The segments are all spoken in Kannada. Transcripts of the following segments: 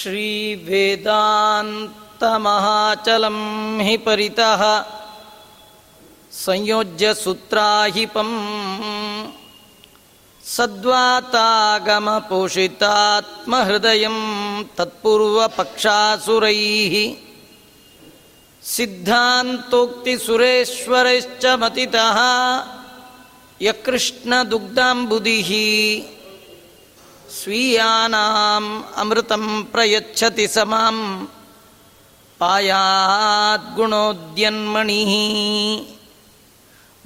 श्रीवेदान्तमहाचलं हि परितः संयोज्य सूत्राहिपम् सद्वातागमपोषितात्महृदयं तत्पूर्वपक्षासुरैः सिद्धान्तोक्तिसुरेश्वरश्च मतितः यकृष्णदुग्धाम्बुदिः स्वीयानाम् अमृतं प्रयच्छति स मां पायाद्गुणोद्यन्मणिः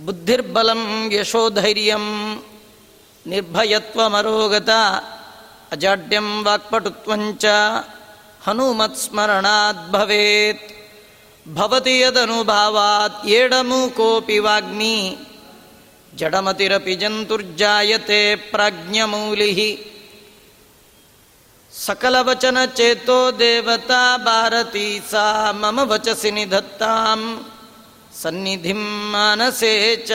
बुद्धिर्बलं यशोधैर्यं निर्भयत्वमरोगत अजाड्यं वाक्पटुत्वञ्च हनुमत्स्मरणाद् भवेत्। भवति यदनुभावात् येडमूकोऽपि वाग्मी। जडमतिरपि जन्तुर्जायते प्राज्ञमूलिः सकलवचनचेतो देवता भारती सा मम वचसि निधत्तां सन्निधिं मानसे च।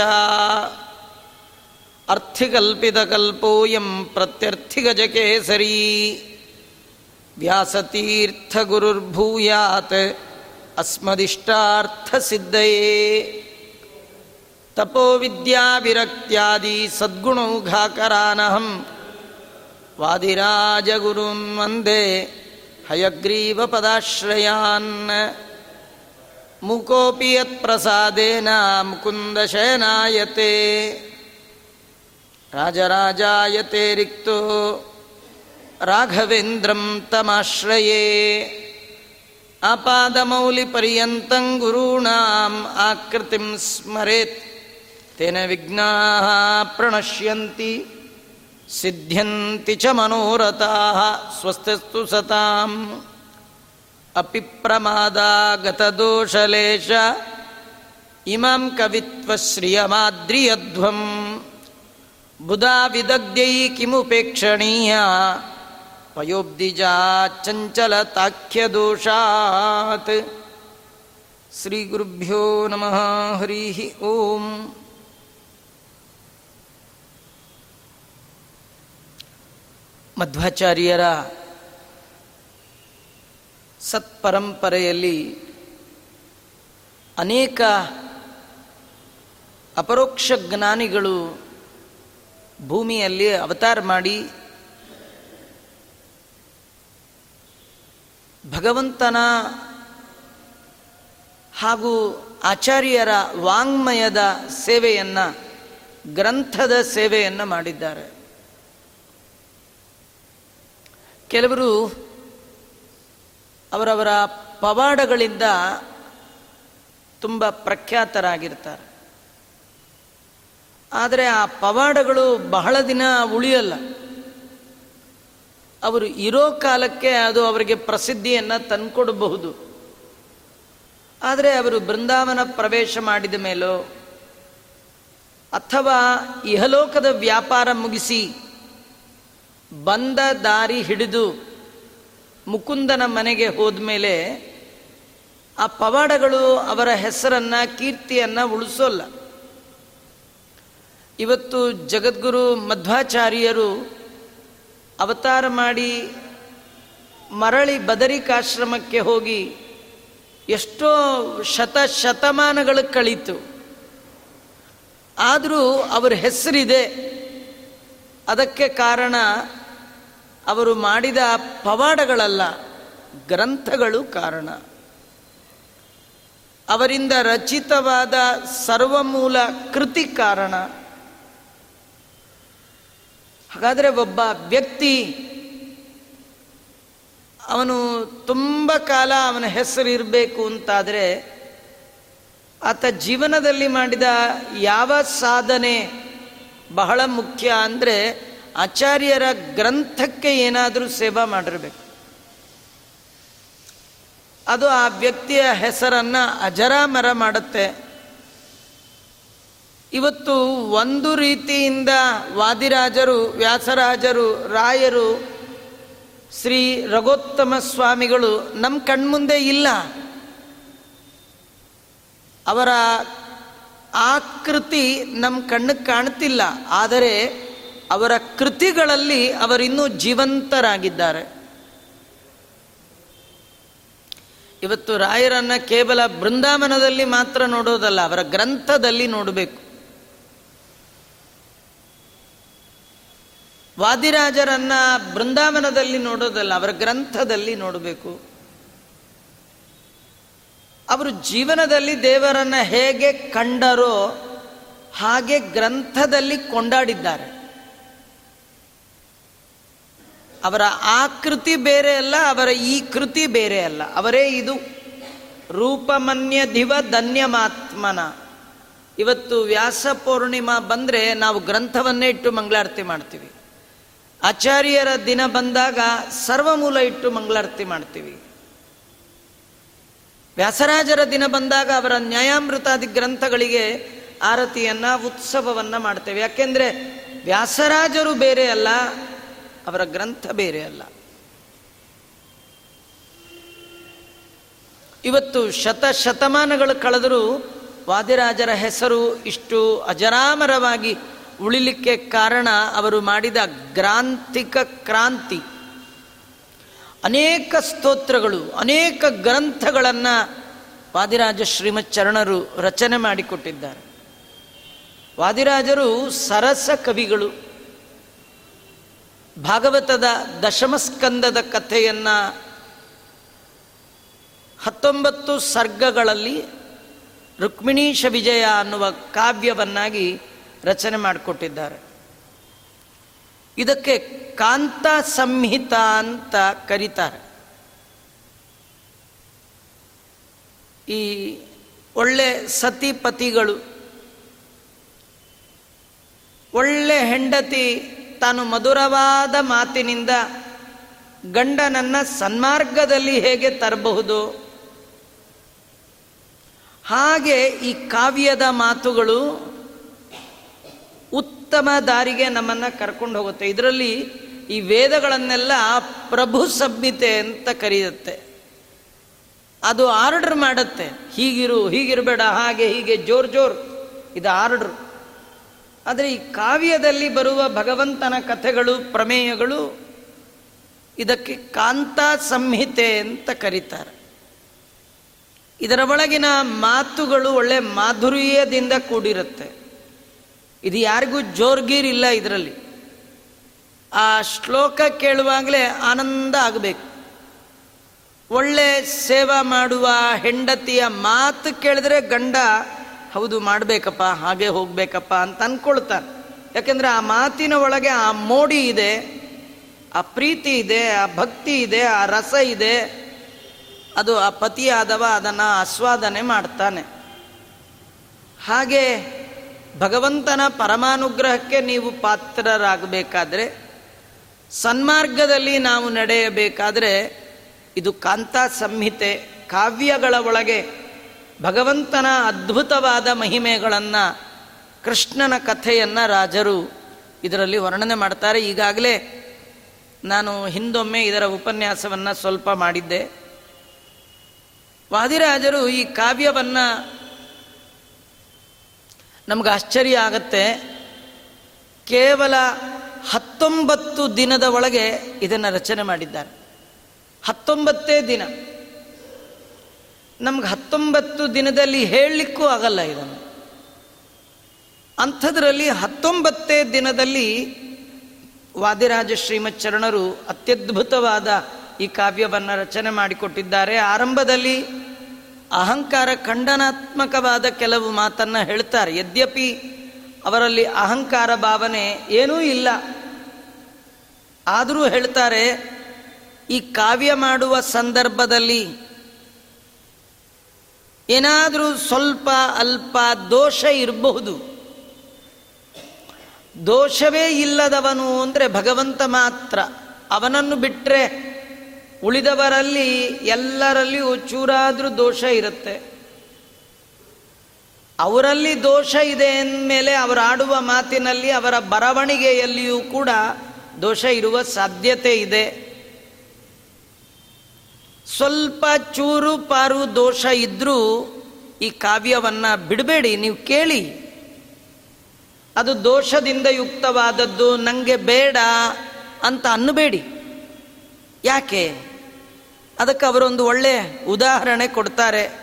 अर्थिकल्पितकल्पोऽयं प्रत्यर्थिगजकेसरी। व्यासतीर्थगुरुर्भूयात्, अस्मदिष्टार्थसिद्धये। तपोविद्याविरक्त्यादि सद्गुणौघाकरानहम् वादिराजगुरून् वन्दे हयग्रीवपदाश्रयान् मुकोऽपि यत्प्रसादेन मुकुन्दशयनायते राजराजायते रिक्तो राघवेन्द्रं तमाश्रये आपादमौलिपर्यन्तं गुरूणाम् आकृतिं स्मरेत् तेन विघ्नाः प्रणश्यन्ति सिद्ध्यन्ति च मनोरथाः स्वस्तिस्तु सताम्। अपि प्रमादागतदोषलेश इमां कवित्वश्रियमाद्रियध्वम्। बुधा विदग्ध्यै किमुपेक्षणीया पयोब्दिजा चञ्चलताख्यदोषात् श्रीगुरुभ्यो नमः हरिः ओम् ಮಧ್ವಾಚಾರ್ಯರ ಸತ್ಪರಂಪರೆಯಲ್ಲಿ ಅನೇಕ ಅಪರೋಕ್ಷ ಜ್ಞಾನಿಗಳು ಭೂಮಿಯಲ್ಲಿ ಅವತಾರ ಮಾಡಿ ಭಗವಂತನ ಹಾಗೂ ಆಚಾರ್ಯರ ವಾಂಗ್ಮಯದ ಸೇವೆಯನ್ನು, ಗ್ರಂಥದ ಸೇವೆಯನ್ನು ಮಾಡಿದ್ದಾರೆ. ಕೆಲವರು ಅವರವರ ಪವಾಡಗಳಿಂದ ತುಂಬ ಪ್ರಖ್ಯಾತರಾಗಿರ್ತಾರೆ. ಆದರೆ ಆ ಪವಾಡಗಳು ಬಹಳ ದಿನ ಉಳಿಯಲ್ಲ. ಅವರು ಇರೋ ಕಾಲಕ್ಕೆ ಅದು ಅವರಿಗೆ ಪ್ರಸಿದ್ಧಿಯನ್ನು ತಂದುಕೊಡಬಹುದು. ಆದರೆ ಅವರು ಬೃಂದಾವನ ಪ್ರವೇಶ ಮಾಡಿದ ಮೇಲೋ ಅಥವಾ ಇಹಲೋಕದ ವ್ಯಾಪಾರ ಮುಗಿಸಿ ಬಂದ ದಾರಿ ಹಿಡಿದು ಮುಕುಂದನ ಮನೆಗೆ ಹೋದ್ಮೇಲೆ ಆ ಪವಾಡಗಳು ಅವರ ಹೆಸರನ್ನ, ಕೀರ್ತಿಯನ್ನ ಉಳಿಸೋಲ್ಲ ಇವತ್ತು ಜಗದ್ಗುರು ಮಧ್ವಾಚಾರ್ಯರು ಅವತಾರ ಮಾಡಿ ಮರಳಿ ಬದರಿಕಾಶ್ರಮಕ್ಕೆ ಹೋಗಿ ಎಷ್ಟೋ ಶತ ಶತಮಾನಗಳು ಕಳೀತು. ಆದರೂ ಅವರ ಹೆಸರಿದೆ. ಅದಕ್ಕೆ ಕಾರಣ ಅವರು ಮಾಡಿದ ಪವಾಡಗಳಲ್ಲ, ಗ್ರಂಥಗಳು ಕಾರಣ. ಅವರಿಂದ ರಚಿತವಾದ ಸರ್ವಮೂಲ ಕೃತಿ ಕಾರಣ. ಹಾಗಾದರೆ ಒಬ್ಬ ವ್ಯಕ್ತಿ, ಅವನು ತುಂಬ ಕಾಲ ಅವನ ಹೆಸರು ಇರಬೇಕು ಅಂತಾದರೆ, ಆತ ಜೀವನದಲ್ಲಿ ಮಾಡಿದ ಯಾವ ಸಾಧನೆ ಬಹಳ ಮುಖ್ಯ ಅಂದರೆ ಆಚಾರ್ಯರ ಗ್ರಂಥಕ್ಕೆ ಏನಾದರೂ ಸೇವಾ ಮಾಡಿರಬೇಕು. ಅದು ಆ ವ್ಯಕ್ತಿಯ ಹೆಸರನ್ನು ಅಜರಾಮರ ಮಾಡುತ್ತೆ. ಇವತ್ತು ಒಂದು ರೀತಿಯಿಂದ ವಾದಿರಾಜರು, ವ್ಯಾಸರಾಜರು, ರಾಯರು, ಶ್ರೀ ರಘೋತ್ತಮ ಸ್ವಾಮಿಗಳು ನಮ್ಮ ಕಣ್ಮುಂದೆ ಇಲ್ಲ. ಅವರ ಆಕೃತಿ ನಮ್ಮ ಕಣ್ಣಿಗೆ ಕಾಣ್ತಿಲ್ಲ. ಆದರೆ ಅವರ ಕೃತಿಗಳಲ್ಲಿ ಅವರಿನ್ನೂ ಜೀವಂತರಾಗಿದ್ದಾರೆ. ಇವತ್ತು ರಾಯರನ್ನು ಕೇವಲ ಬೃಂದಾವನದಲ್ಲಿ ಮಾತ್ರ ನೋಡೋದಲ್ಲ, ಅವರ ಗ್ರಂಥದಲ್ಲಿ ನೋಡಬೇಕು. ವಾದಿರಾಜರನ್ನ ಬೃಂದಾವನದಲ್ಲಿ ನೋಡೋದಲ್ಲ, ಅವರ ಗ್ರಂಥದಲ್ಲಿ ನೋಡಬೇಕು. ಅವರು ಜೀವನದಲ್ಲಿ ದೇವರನ್ನ ಹೇಗೆ ಕಂಡರೋ ಹಾಗೆ ಗ್ರಂಥದಲ್ಲಿ ಕೊಂಡಾಡಿದ್ದಾರೆ. ಅವರ ಆ ಕೃತಿ ಬೇರೆ ಅಲ್ಲ, ಅವರ ಈ ಕೃತಿ ಬೇರೆ ಅಲ್ಲ. ಅವರೇ ಇದು ರೂಪಮನ್ಯ ದಿವ ಧನ್ಯಮಾತ್ಮನ. ಇವತ್ತು ವ್ಯಾಸ ಪೂರ್ಣಿಮಾ ಬಂದರೆ ನಾವು ಗ್ರಂಥವನ್ನೇ ಇಟ್ಟು ಮಂಗಳಾರತಿ ಮಾಡ್ತೀವಿ. ಆಚಾರ್ಯರ ದಿನ ಬಂದಾಗ ಸರ್ವಮೂಲ ಇಟ್ಟು ಮಂಗಳಾರತಿ ಮಾಡ್ತೀವಿ. ವ್ಯಾಸರಾಜರ ದಿನ ಬಂದಾಗ ಅವರ ನ್ಯಾಯಾಮೃತಾದಿ ಗ್ರಂಥಗಳಿಗೆ ಆರತಿಯನ್ನ, ಉತ್ಸವವನ್ನ ಮಾಡ್ತೇವೆ. ಯಾಕೆಂದ್ರೆ ವ್ಯಾಸರಾಜರು ಬೇರೆ ಅಲ್ಲ ಅವರ ಗ್ರಂಥ ಬೇರೆ ಅಲ್ಲ. ಇವತ್ತು ಶತ ಶತಮಾನಗಳು ಕಳೆದರೂ ವಾದಿರಾಜರ ಹೆಸರು ಇಷ್ಟು ಅಜರಾಮರವಾಗಿ ಉಳಿಲಿಕ್ಕೆ ಕಾರಣ ಅವರು ಮಾಡಿದ ಗ್ರಾಂತಿಕ ಕ್ರಾಂತಿ. ಅನೇಕ ಸ್ತೋತ್ರಗಳು, ಅನೇಕ ಗ್ರಂಥಗಳನ್ನು ವಾದಿರಾಜ ಶ್ರೀಮತ್ ಚರಣರು ರಚನೆ ಮಾಡಿಕೊಟ್ಟಿದ್ದಾರೆ. ವಾದಿರಾಜರು ಸರಸ ಕವಿಗಳು. ಭಾಗವತದ ದಶಮಸ್ಕಂದದ ಕಥೆಯನ್ನು ಹತ್ತೊಂಬತ್ತು ಸರ್ಗಗಳಲ್ಲಿ ರುಕ್ಮಿಣೀಶ ವಿಜಯ ಅನ್ನುವ ಕಾವ್ಯವನ್ನಾಗಿ ರಚನೆ ಮಾಡಿಕೊಟ್ಟಿದ್ದಾರೆ. ಇದಕ್ಕೆ ಕಾಂತ ಸಂಹಿತ ಅಂತ ಕರೀತಾರೆ. ಈ ಒಳ್ಳೆ ಸತಿಪತಿಗಳು, ಒಳ್ಳೆ ಹೆಂಡತಿ ತಾನು ಮಧುರವಾದ ಮಾತಿನಿಂದ ಗಂಡನನ್ನ ಸನ್ಮಾರ್ಗದಲ್ಲಿ ಹೇಗೆ ತರಬಹುದು? ಹಾಗೆ ಈ ಕಾವ್ಯದ ಮಾತುಗಳು ಉತ್ತಮ ದಾರಿಗೆ ನಮ್ಮನ್ನ ಕರ್ಕೊಂಡು ಹೋಗುತ್ತೆ. ಇದರಲ್ಲಿ ಈ ವೇದಗಳನ್ನೆಲ್ಲ ಪ್ರಭು ಸಂಹಿತೆ ಅಂತ ಕರೆಯುತ್ತೆ. ಅದು ಆರ್ಡರ್ ಮಾಡುತ್ತೆ. ಹೀಗಿರು, ಹೀಗಿರಬೇಡ, ಹಾಗೆ ಹೀಗೆ ಜೋರ್ ಜೋರ್. ಇದು ಆರ್ಡರ್. ಆದರೆ ಈ ಕಾವ್ಯದಲ್ಲಿ ಬರುವ ಭಗವಂತನ ಕಥೆಗಳು, ಪ್ರಮೇಯಗಳು ಇದಕ್ಕೆ ಕಾಂತ ಸಂಹಿತೆ ಅಂತ ಕರೀತಾರೆ. ಇದರ ಒಳಗಿನ ಮಾತುಗಳು ಒಳ್ಳೆ ಮಾಧುರ್ಯದಿಂದ ಕೂಡಿರುತ್ತೆ. ಇದು ಯಾರಿಗೂ ಜೋರ್ಗೀರ್ ಇಲ್ಲ ಇದರಲ್ಲಿ. ಆ ಶ್ಲೋಕ ಕೇಳುವಾಗಲೇ ಆನಂದ ಆಗಬೇಕು. ಒಳ್ಳೆ ಸೇವಾ ಮಾಡುವ ಹೆಂಡತಿಯ ಮಾತು ಕೇಳಿದ್ರೆ ಗಂಡ ಹೌದು, ಮಾಡಬೇಕಪ್ಪ, ಹಾಗೆ ಹೋಗಬೇಕಪ್ಪ ಅಂತ ಅಂದ್ಕೊಳ್ತಾನೆ ಯಾಕೆಂದರೆ ಆ ಮಾತಿನ ಒಳಗೆ ಆ ಮೋಡಿ ಇದೆ, ಆ ಪ್ರೀತಿ ಇದೆ, ಆ ಭಕ್ತಿ ಇದೆ, ಆ ರಸ ಇದೆ. ಅದು ಆ ಪತಿಯಾದವ ಅದನ್ನು ಆಸ್ವಾದನೆ ಮಾಡ್ತಾನೆ. ಹಾಗೆ ಭಗವಂತನ ಪರಮಾನುಗ್ರಹಕ್ಕೆ ನೀವು ಪಾತ್ರರಾಗಬೇಕಾದ್ರೆ, ಸನ್ಮಾರ್ಗದಲ್ಲಿ ನಾವು ನಡೆಯಬೇಕಾದ್ರೆ ಇದು ಕಾಂತ ಸಂಹಿತೆ ಕಾವ್ಯಗಳ ಒಳಗೆ ಭಗವಂತನ ಅದ್ಭುತವಾದ ಮಹಿಮೆಗಳನ್ನು ಕೃಷ್ಣನ ಕಥೆಯನ್ನು ರಾಜರು ಇದರಲ್ಲಿ ವರ್ಣನೆ ಮಾಡ್ತಾರೆ. ಈಗಾಗಲೇ ನಾನು ಹಿಂದೊಮ್ಮೆ ಇದರ ಉಪನ್ಯಾಸವನ್ನು ಸ್ವಲ್ಪ ಮಾಡಿದ್ದೆ. ವಾದಿರಾಜರು ಈ ಕಾವ್ಯವನ್ನು ನಮ್ಗೆ ಆಶ್ಚರ್ಯ ಆಗತ್ತೆ. ಕೇವಲ ಹತ್ತೊಂಬತ್ತು ದಿನದ ಒಳಗೆ ಇದನ್ನು ರಚನೆ ಮಾಡಿದ್ದಾರೆ. ಹತ್ತೊಂಬತ್ತೇ ದಿನ. ನಮ್ಗೆ ಹತ್ತೊಂಬತ್ತು ದಿನದಲ್ಲಿ ಹೇಳಲಿಕ್ಕೂ ಆಗಲ್ಲ ಇದನ್ನು. ಅಂಥದ್ರಲ್ಲಿ ಹತ್ತೊಂಬತ್ತೇ ದಿನದಲ್ಲಿ ವಾದಿರಾಜ ಶ್ರೀಮತ್ ಚರಣರು ಅತ್ಯದ್ಭುತವಾದ ಈ ಕಾವ್ಯವನ್ನು ರಚನೆ ಮಾಡಿಕೊಟ್ಟಿದ್ದಾರೆ. ಆರಂಭದಲ್ಲಿ ಅಹಂಕಾರ ಖಂಡನಾತ್ಮಕವಾದ ಕೆಲವು ಮಾತನ್ನು ಹೇಳ್ತಾರೆ. ಯದ್ಯಪಿ ಅವರಲ್ಲಿ ಅಹಂಕಾರ ಭಾವನೆ ಏನೂ ಇಲ್ಲ. ಆದರೂ ಹೇಳ್ತಾರೆ, ಈ ಕಾವ್ಯ ಮಾಡುವ ಸಂದರ್ಭದಲ್ಲಿ ಏನಾದರೂ ಸ್ವಲ್ಪ ಅಲ್ಪ ದೋಷ ಇರಬಹುದು. ದೋಷವೇ ಇಲ್ಲದವನು ಅಂದರೆ ಭಗವಂತ ಮಾತ್ರ. ಅವನನ್ನು ಬಿಟ್ಟರೆ ಉಳಿದವರಲ್ಲಿ ಎಲ್ಲರಲ್ಲಿಯೂ ಚೂರಾದರೂ ದೋಷ ಇರುತ್ತೆ. ಅವರಲ್ಲಿ ದೋಷ ಇದೆ ಅಂದಮೇಲೆ ಅವರು ಆಡುವ ಮಾತಿನಲ್ಲಿ ಅವರ ಬರವಣಿಗೆಯಲ್ಲಿಯೂ ಕೂಡ ದೋಷ ಇರುವ ಸಾಧ್ಯತೆ ಇದೆ. ಸ್ವಲ್ಪ ಚೂರು ಪಾರು ದೋಷ ಇದ್ದರೂ ಈ ಕಾವ್ಯವನ್ನು ಬಿಡಬೇಡಿ, ನೀವು ಕೇಳಿ. ಅದು ದೋಷದಿಂದ ಯುಕ್ತವಾದದ್ದು ನನಗೆ ಬೇಡ ಅಂತ ಅನ್ನಬೇಡಿ. ಯಾಕೆ? ಅದಕ್ಕೆ ಅವರೊಂದು ಒಳ್ಳೆ ಉದಾಹರಣೆ ಕೊಡ್ತಾರೆ.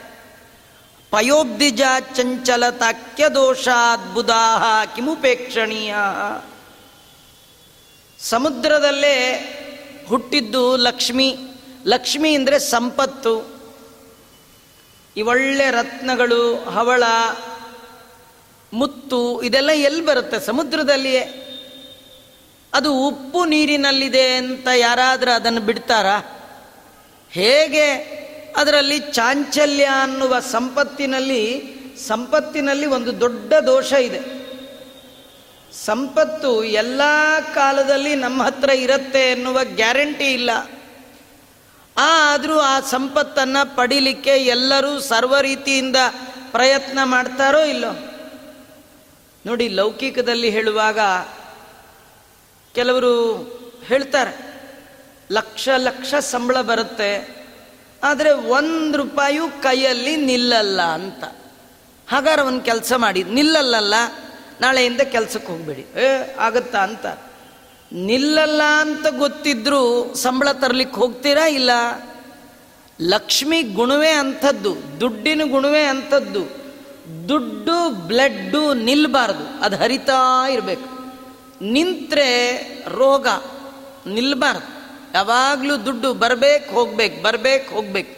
ಪಯೋಬ್ದಿಜ ಚಂಚಲ ತಾಕ್ಯ ದೋಷಾದ್ಭುದಾ ಕಿಮುಪೇಕ್ಷಣೀಯ. ಸಮುದ್ರದಲ್ಲೇ ಹುಟ್ಟಿದ್ದು ಲಕ್ಷ್ಮಿ. ಲಕ್ಷ್ಮಿ ಅಂದರೆ ಸಂಪತ್ತು. ಒಳ್ಳೆ ರತ್ನಗಳು, ಹವಳ, ಮುತ್ತು, ಇದೆಲ್ಲ ಎಲ್ಲಿ ಬರುತ್ತೆ? ಸಮುದ್ರದಲ್ಲಿಯೇ. ಅದು ಉಪ್ಪು ನೀರಿನಲ್ಲಿದೆ ಅಂತ ಯಾರಾದರೂ ಅದನ್ನು ಬಿಡ್ತಾರಾ? ಹೇಗೆ? ಅದರಲ್ಲಿ ಚಾಂಚಲ್ಯ ಅನ್ನುವ ಸಂಪತ್ತಿನಲ್ಲಿ ಸಂಪತ್ತಿನಲ್ಲಿ ಒಂದು ದೊಡ್ಡ ದೋಷ ಇದೆ. ಸಂಪತ್ತು ಎಲ್ಲ ಕಾಲದಲ್ಲಿ ನಮ್ಮ ಹತ್ರ ಇರುತ್ತೆ ಎನ್ನುವ ಗ್ಯಾರಂಟಿ ಇಲ್ಲ. ಆದರೂ ಆ ಸಂಪತ್ತನ್ನು ಪಡಿಲಿಕ್ಕೆ ಎಲ್ಲರೂ ಸರ್ವ ರೀತಿಯಿಂದ ಪ್ರಯತ್ನ ಮಾಡ್ತಾರೋ ಇಲ್ಲೋ? ನೋಡಿ, ಲೌಕಿಕದಲ್ಲಿ ಹೇಳುವಾಗ ಕೆಲವರು ಹೇಳ್ತಾರೆ, ಲಕ್ಷ ಲಕ್ಷ ಸಂಬಳ ಬರುತ್ತೆ, ಆದರೆ ಒಂದು ರೂಪಾಯು ಕೈಯಲ್ಲಿ ನಿಲ್ಲಲ್ಲ ಅಂತ. ಹಾಗಾದ್ರೆ ಒಂದು ಕೆಲಸ ಮಾಡಿ, ನಿಲ್ಲಲ್ಲಲ್ಲ, ನಾಳೆಯಿಂದ ಕೆಲಸಕ್ಕೆ ಹೋಗಬೇಡಿ. ಏ, ಆಗುತ್ತಾ ಅಂತ. ನಿಲ್ಲಲ್ಲ ಅಂತ ಗೊತ್ತಿದ್ರೂ ಸಂಬಳ ತರಲಿಕ್ಕೆ ಹೋಗ್ತೀರಾ ಇಲ್ಲ? ಲಕ್ಷ್ಮಿ ಗುಣವೇ ಅಂಥದ್ದು, ದುಡ್ಡಿನ ಗುಣವೇ ಅಂಥದ್ದು, ದುಡ್ಡು, ಬ್ಲಡ್ಡು ನಿಲ್ಲಬಾರ್ದು ಅದು ಹರಿತಾ ಇರಬೇಕು. ನಿಂತರೆ ರೋಗ ನಿಲ್ಲಬಾರ್ದು ಯಾವಾಗಲೂ ದುಡ್ಡು ಬರಬೇಕು, ಹೋಗ್ಬೇಕು ಬರಬೇಕು, ಹೋಗ್ಬೇಕು.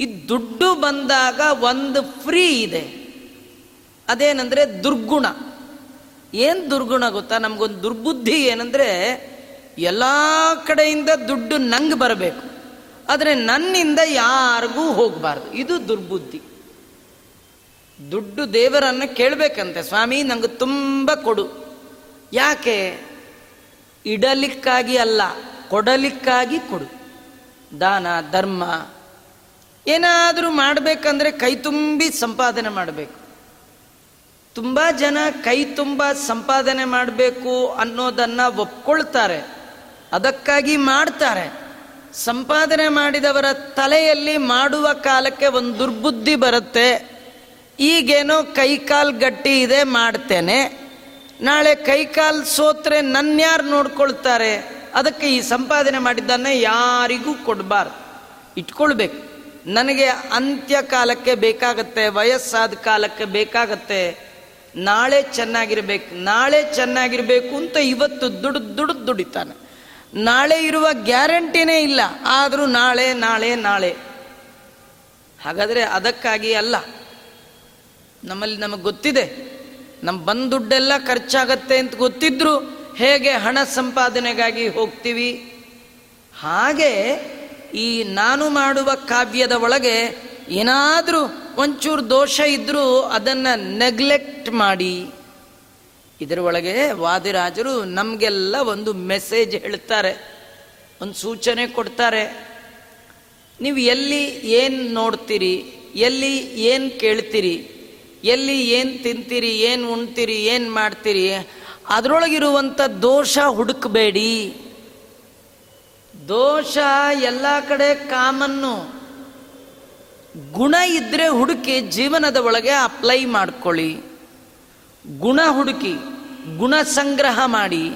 ಈ ದುಡ್ಡು ಬಂದಾಗ ಒಂದು ಫ್ರೀ ಇದೆ. ಅದೇನಂದ್ರೆ ದುರ್ಗುಣ. ಏನು ದುರ್ಗುಣ ಗೊತ್ತಾ? ನಮಗೊಂದು ದುರ್ಬುದ್ಧಿ ಏನಂದ್ರೆ ಎಲ್ಲ ಕಡೆಯಿಂದ ದುಡ್ಡು ನಂಗೆ ಬರಬೇಕು. ಆದರೆ ನನ್ನಿಂದ ಯಾರಿಗೂ ಹೋಗಬಾರ್ದು. ಇದು ದುರ್ಬುದ್ಧಿ. ದುಡ್ಡು ದೇವರನ್ನು ಕೇಳಬೇಕಂತೆ. ಸ್ವಾಮಿ, ನಂಗೆ ತುಂಬ ಕೊಡು. ಯಾಕೆ? ಇಡಲಿಕ್ಕಾಗಿ ಅಲ್ಲ, ಕೊಡಲಿಕ್ಕಾಗಿ ಕೊಡು. ದಾನ, ಧರ್ಮ, ಏನಾದರೂ ಮಾಡಬೇಕಂದ್ರೆ ಕೈ ತುಂಬಿ ಸಂಪಾದನೆ ಮಾಡಬೇಕು. ತುಂಬ ಜನ ಕೈ ತುಂಬ ಸಂಪಾದನೆ ಮಾಡಬೇಕು ಅನ್ನೋದನ್ನು ಒಪ್ಕೊಳ್ತಾರೆ. ಅದಕ್ಕಾಗಿ ಮಾಡ್ತಾರೆ. ಸಂಪಾದನೆ ಮಾಡಿದವರ ತಲೆಯಲ್ಲಿ ಮಾಡುವ ಕಾಲಕ್ಕೆ ಒಂದು ದುರ್ಬುದ್ಧಿ ಬರುತ್ತೆ. ಈಗೇನೋ ಕೈಕಾಲು ಗಟ್ಟಿ ಇದೆ ಮಾಡ್ತೇನೆ. ನಾಳೆ ಕೈಕಾಲು ಸೋತ್ರೆ ನನ್ಯಾರು ನೋಡ್ಕೊಳ್ತಾರೆ. ಅದಕ್ಕೆ ಈ ಸಂಪಾದನೆ ಮಾಡಿದ್ದನ್ನು ಯಾರಿಗೂ ಕೊಡಬಾರ್ದು. ಇಟ್ಕೊಳ್ಬೇಕು. ನನಗೆ ಅಂತ್ಯ ಕಾಲಕ್ಕೆ ಬೇಕಾಗತ್ತೆ, ವಯಸ್ಸಾದ ಕಾಲಕ್ಕೆ ಬೇಕಾಗತ್ತೆ. ನಾಳೆ ಚೆನ್ನಾಗಿರ್ಬೇಕು ನಾಳೆ ಚೆನ್ನಾಗಿರ್ಬೇಕು ಅಂತ ಇವತ್ತು ದುಡ್ದು ದುಡ್ದು ದುಡಿತಾನೆ. ನಾಳೆ ಇರುವ ಗ್ಯಾರಂಟಿನೇ ಇಲ್ಲ, ಆದರೂ ನಾಳೆ ನಾಳೆ ನಾಳೆ. ಹಾಗಾದರೆ ಅದಕ್ಕಾಗಿ ಅಲ್ಲ, ನಮ್ಮಲ್ಲಿ ನಮಗೆ ಗೊತ್ತಿದೆ ನಮ್ಮ ಬಂದ ದುಡ್ಡೆಲ್ಲ ಖರ್ಚಾಗತ್ತೆ ಅಂತ ಗೊತ್ತಿದ್ರು ಹೇಗೆ ಹಣ ಸಂಪಾದನೆಗಾಗಿ ಹೋಗ್ತೀವಿ? ಹಾಗೆ ಈ ನಾನು ಮಾಡುವ ಕಾವ್ಯದ ಒಳಗೆ ಏನಾದರೂ ಒಂಚೂರು ದೋಷ ಇದ್ದರೂ ಅದನ್ನು ನೆಗ್ಲೆಕ್ಟ್ ಮಾಡಿ. ಇದರ ಒಳಗೆ ವಾದಿರಾಜರು ನಮಗೆಲ್ಲ ಒಂದು ಮೆಸೇಜ್ ಹೇಳ್ತಾರೆ. ಒಂದು ಸೂಚನೆ ಕೊಡ್ತಾರೆ. ನೀವು ಎಲ್ಲಿ ಏನು ನೋಡ್ತೀರಿ, ಎಲ್ಲಿ ಏನು ಕೇಳ್ತೀರಿ, ಎಲ್ಲಿ ಏನು ತಿಂತೀರಿ, ಏನು ಉಣ್ತೀರಿ, ಏನು ಮಾಡ್ತೀರಿ ಅದರೊಳಗಿರುವಂಥ ದೋಷ ಹುಡುಕಬೇಡಿ. ದೋಷ ಎಲ್ಲ ಕಡೆ ಕಾಮನ್ನು. ಗುಣ ಇದ್ರೆ ಹುಡುಕಿ ಜೀವನದ ಒಳಗೆ ಅಪ್ಲೈ ಮಾಡ್ಕೊಳ್ಳಿ. ಗುಣ ಹುಡುಕಿ, ಗುಣ ಸಂಗ್ರಹ ಮಾಡಿ,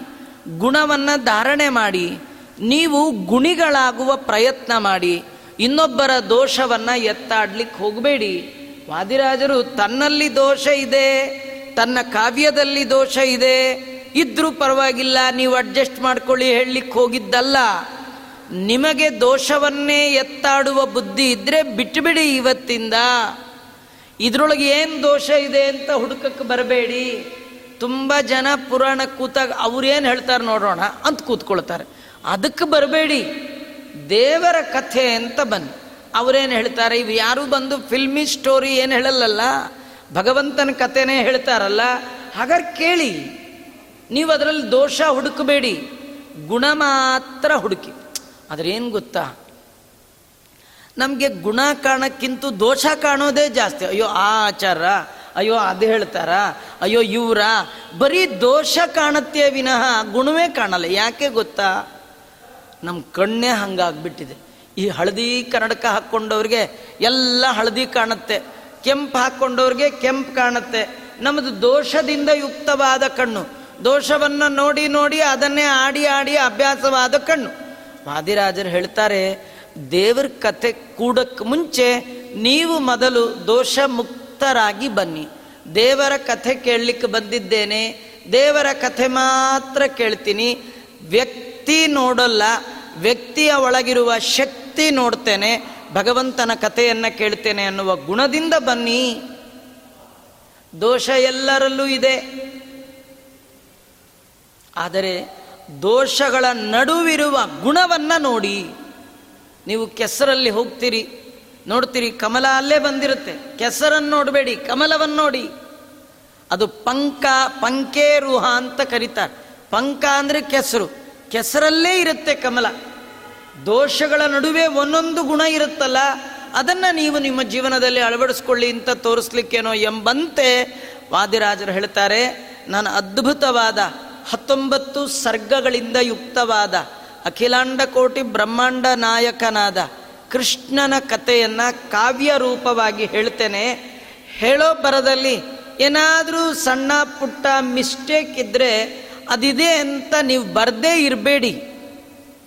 ಗುಣವನ್ನು ಧಾರಣೆ ಮಾಡಿ, ನೀವು ಗುಣಿಗಳಾಗುವ ಪ್ರಯತ್ನ ಮಾಡಿ, ಇನ್ನೊಬ್ಬರ ದೋಷವನ್ನು ಎತ್ತಾಡ್ಲಿಕ್ಕೆ ಹೋಗಬೇಡಿ. ವಾದಿರಾಜರು, ತನ್ನಲ್ಲಿ ದೋಷ ಇದೆ, ತನ್ನ ಕಾವ್ಯದಲ್ಲಿ ದೋಷ ಇದೆ, ಇದ್ರೂ ಪರವಾಗಿಲ್ಲ, ನೀವು ಅಡ್ಜಸ್ಟ್ ಮಾಡ್ಕೊಳ್ಳಿ ಹೇಳಲಿಕ್ಕೆ ಹೋಗಿದ್ದಲ್ಲ. ನಿಮಗೆ ದೋಷವನ್ನೇ ಎತ್ತಾಡುವ ಬುದ್ಧಿ ಇದ್ರೆ ಬಿಟ್ಟುಬಿಡಿ ಇವತ್ತಿಂದ. ಇದ್ರೊಳಗೆ ಏನು ದೋಷ ಇದೆ ಅಂತ ಹುಡುಕಕ್ಕೆ ಬರಬೇಡಿ. ತುಂಬ ಜನ ಪುರಾಣ ಕೂತಾಗ ಅವ್ರೇನು ಹೇಳ್ತಾರೆ ನೋಡೋಣ ಅಂತ ಕೂತ್ಕೊಳ್ತಾರೆ. ಅದಕ್ಕೆ ಬರಬೇಡಿ. ದೇವರ ಕಥೆ ಅಂತ ಬನ್ನಿ. ಅವರೇನು ಹೇಳ್ತಾರೆ? ಇವು ಯಾರು ಬಂದು ಫಿಲ್ಮಿ ಸ್ಟೋರಿ ಏನು ಹೇಳಲ್ಲಲ್ಲ? ಭಗವಂತನ ಕಥೆನೇ ಹೇಳ್ತಾರಲ್ಲ? ಹಾಗಾದ್ರೆ ಕೇಳಿ. ನೀವು ಅದರಲ್ಲಿ ದೋಷ ಹುಡುಕಬೇಡಿ. ಗುಣ ಮಾತ್ರ ಹುಡುಕಿ. ಏನು ಗೊತ್ತಾ? ನಮಗೆ ಗುಣ ಕಾಣಕ್ಕಿಂತ ದೋಷ ಕಾಣೋದೇ ಜಾಸ್ತಿ. ಅಯ್ಯೋ, ಆ ಆಚಾರ, ಅಯ್ಯೋ, ಅದು ಹೇಳ್ತಾರ, ಅಯ್ಯೋ, ಇವರ. ಬರೀ ದೋಷ ಕಾಣುತ್ತೆ ವಿನಃ ಗುಣವೇ ಕಾಣಲ್ಲ. ಯಾಕೆ ಗೊತ್ತಾ? ನಮ್ಮ ಕಣ್ಣೇ ಹಂಗಾಗ್ಬಿಟ್ಟಿದೆ. ಈ ಹಳದಿ ಕನ್ನಡಕ ಹಾಕ್ಕೊಂಡವ್ರಿಗೆ ಎಲ್ಲ ಹಳದಿ ಕಾಣುತ್ತೆ. ಕೆಂಪು ಹಾಕ್ಕೊಂಡವ್ರಿಗೆ ಕೆಂಪು ಕಾಣುತ್ತೆ. ನಮ್ಮದು ದೋಷದಿಂದ ಯುಕ್ತವಾದ ಕಣ್ಣು. ದೋಷವನ್ನು ನೋಡಿ ನೋಡಿ ಅದನ್ನೇ ಆಡಿ ಆಡಿ ಅಭ್ಯಾಸವಾದ ಕಣ್ಣು. ವಾದಿರಾಜರು ಹೇಳ್ತಾರೆ, ದೇವರ ಕಥೆ ಕೂಡಕ್ಕೆ ಮುಂಚೆ ನೀವು ಮೊದಲು ದೋಷ ಮುಕ್ತರಾಗಿ ಬನ್ನಿ. ದೇವರ ಕಥೆ ಕೇಳಲಿಕ್ಕೆ ಬಂದಿದ್ದೇನೆ, ದೇವರ ಕಥೆ ಮಾತ್ರ ಕೇಳ್ತೀನಿ. ವ್ಯಕ್ತಿ ನೋಡಲ್ಲ, ವ್ಯಕ್ತಿಯ ಒಳಗಿರುವ ಶಕ್ತಿ ನೋಡ್ತೇನೆ, ಭಗವಂತನ ಕಥೆಯನ್ನು ಕೇಳ್ತೇನೆ ಅನ್ನುವ ಗುಣದಿಂದ ಬನ್ನಿ. ದೋಷ ಎಲ್ಲರಲ್ಲೂ ಇದೆ. ಆದರೆ ದೋಷಗಳ ನಡುವಿರುವ ಗುಣವನ್ನು ನೋಡಿ ನೀವು ಕೆಸರಲ್ಲಿ ಹೋಗ್ತೀರಿ. ನೋಡ್ತೀರಿ, ಕಮಲ ಅಲ್ಲೇ ಬಂದಿರುತ್ತೆ. ಕೆಸರನ್ನು ನೋಡಬೇಡಿ, ಕಮಲವನ್ನು ನೋಡಿ. ಅದು ಪಂಕ ಪಂಕೇರುಹ ಅಂತ ಕರೀತಾರೆ. ಪಂಕ ಅಂದರೆ ಕೆಸರು. ಕೆಸರಲ್ಲೇ ಇರುತ್ತೆ ಕಮಲ. ದೋಷಗಳ ನಡುವೆ ಒಂದೊಂದು ಗುಣ ಇರುತ್ತಲ್ಲ, ಅದನ್ನು ನೀವು ನಿಮ್ಮ ಜೀವನದಲ್ಲಿ ಅಳವಡಿಸ್ಕೊಳ್ಳಿ ಅಂತ ತೋರಿಸ್ಲಿಕ್ಕೇನೋ ಎಂಬಂತೆ ವಾದಿರಾಜರು ಹೇಳ್ತಾರೆ ನಾನು ಅದ್ಭುತವಾದ ಹತ್ತೊಂಬತ್ತು ಸರ್ಗಗಳಿಂದ ಯುಕ್ತವಾದ ಅಖಿಲಾಂಡ ಕೋಟಿ ಬ್ರಹ್ಮಾಂಡ ನಾಯಕನಾದ ಕೃಷ್ಣನ ಕಥೆಯನ್ನು ಕಾವ್ಯ ರೂಪವಾಗಿ ಹೇಳ್ತೇನೆ. ಹೇಳೋ ಬರದಲ್ಲಿ ಏನಾದರೂ ಸಣ್ಣ ಪುಟ್ಟ ಮಿಸ್ಟೇಕ್ ಇದ್ದರೆ ಅದಿದೆ ಅಂತ ನೀವು ಬರದೇ ಇರಬೇಡಿ.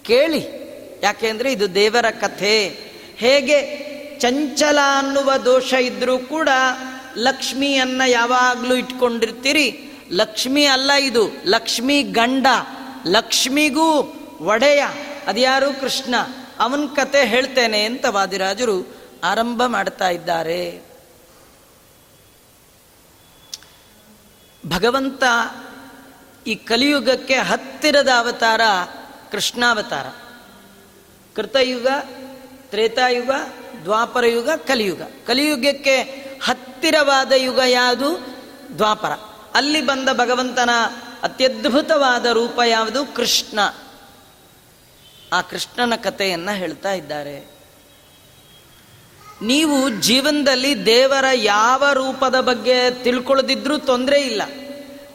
ಕೇಳಿ. ಯಾಕೆಂದರೆ ಇದು ದೇವರ ಕಥೆ. ಹೇಗೆ ಚಂಚಲ ಅನ್ನುವ ದೋಷ ಇದ್ದರೂ ಕೂಡ ಲಕ್ಷ್ಮಿಯನ್ನು ಯಾವಾಗಲೂ ಇಟ್ಕೊಂಡಿರ್ತೀರಿ. ಲಕ್ಷ್ಮಿ ಅಲ್ಲ ಇದು. ಲಕ್ಷ್ಮಿ ಗಂಡ. ಲಕ್ಷ್ಮಿಗೂ ಒಡೆಯ. ಅದ್ಯಾರು ಕೃಷ್ಣ? ಅವನ ಕತೆ ಹೇಳ್ತೇನೆ ಅಂತ ವಾದಿರಾಜರು ಆರಂಭ ಮಾಡ್ತಾ ಇದ್ದಾರೆ. ಭಗವಂತ ಈ ಕಲಿಯುಗಕ್ಕೆ ಹತ್ತಿರದ ಅವತಾರ ಕೃಷ್ಣಾವತಾರ. ಕೃತಯುಗ, ತ್ರೇತಾಯುಗ ದ್ವಾಪರ ಯುಗ ಕಲಿಯುಗ. ಕಲಿಯುಗಕ್ಕೆ ಹತ್ತಿರವಾದ ಯುಗ ಯಾವುದು? ದ್ವಾಪರ. ಅಲ್ಲಿ ಬಂದ ಭಗವಂತನ ಅತ್ಯದ್ಭುತವಾದ ರೂಪ ಯಾವುದು? ಕೃಷ್ಣ. ಆ ಕೃಷ್ಣನ ಕಥೆಯನ್ನು ಹೇಳ್ತಾ ಇದ್ದಾರೆ. ನೀವು ಜೀವನದಲ್ಲಿ ದೇವರ ಯಾವ ರೂಪದ ಬಗ್ಗೆ ತಿಳ್ಕೊಳ್ಳದಿದ್ರೂ ತೊಂದರೆ ಇಲ್ಲ.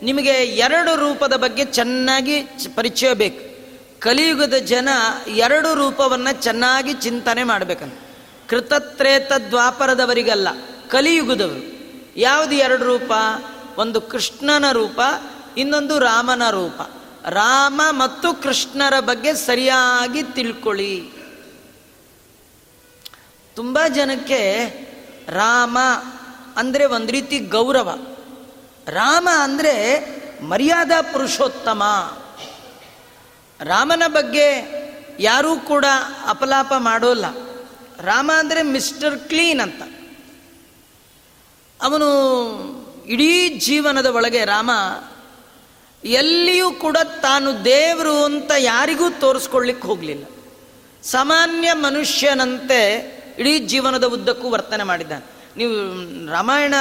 ನಿಮಗೆ ಎರಡು ರೂಪದ ಬಗ್ಗೆ ಚೆನ್ನಾಗಿ ಪರಿಚಯ ಬೇಕು. ಕಲಿಯುಗದ ಜನ ಎರಡು ರೂಪವನ್ನು ಚೆನ್ನಾಗಿ ಚಿಂತನೆ ಮಾಡಬೇಕಂತ. ಕೃತತ್ರೇತ ದ್ವಾಪರದವರಿಗಲ್ಲ, ಕಲಿಯುಗದವರು. ಯಾವುದು ಎರಡು ರೂಪ? ಒಂದು ಕೃಷ್ಣನ ರೂಪ, ಇನ್ನೊಂದು ರಾಮನ ರೂಪ. ರಾಮ ಮತ್ತು ಕೃಷ್ಣರ ಬಗ್ಗೆ ಸರಿಯಾಗಿ ತಿಳ್ಕೊಳ್ಳಿ. ತುಂಬ ಜನಕ್ಕೆ ರಾಮ ಅಂದರೆ ಒಂದು ರೀತಿ ಗೌರವ. ರಾಮ ಅಂದರೆ ಮರ್ಯಾದಾ ಪುರುಷೋತ್ತಮ. ರಾಮನ ಬಗ್ಗೆ ಯಾರೂ ಕೂಡ ಅಪಲಾಪ ಮಾಡೋಲ್ಲ. ರಾಮ ಅಂದರೆ ಮಿಸ್ಟರ್ ಕ್ಲೀನ್ ಅಂತ. ಅವನು ಇಡೀ ಜೀವನದ ಒಳಗೆ ರಾಮ, ಎಲ್ಲಿಯೂ ಕೂಡ ತಾನು ದೇವರು ಅಂತ ಯಾರಿಗೂ ತೋರಿಸ್ಕೊಳ್ಳಿಕ್ಕೆ ಹೋಗಲಿಲ್ಲ. ಸಾಮಾನ್ಯ ಮನುಷ್ಯನಂತೆ ಇಡೀ ಜೀವನದ ಉದ್ದಕ್ಕೂ ವರ್ತನೆ ಮಾಡಿದ್ದಾನೆ. ನೀವು ರಾಮಾಯಣ,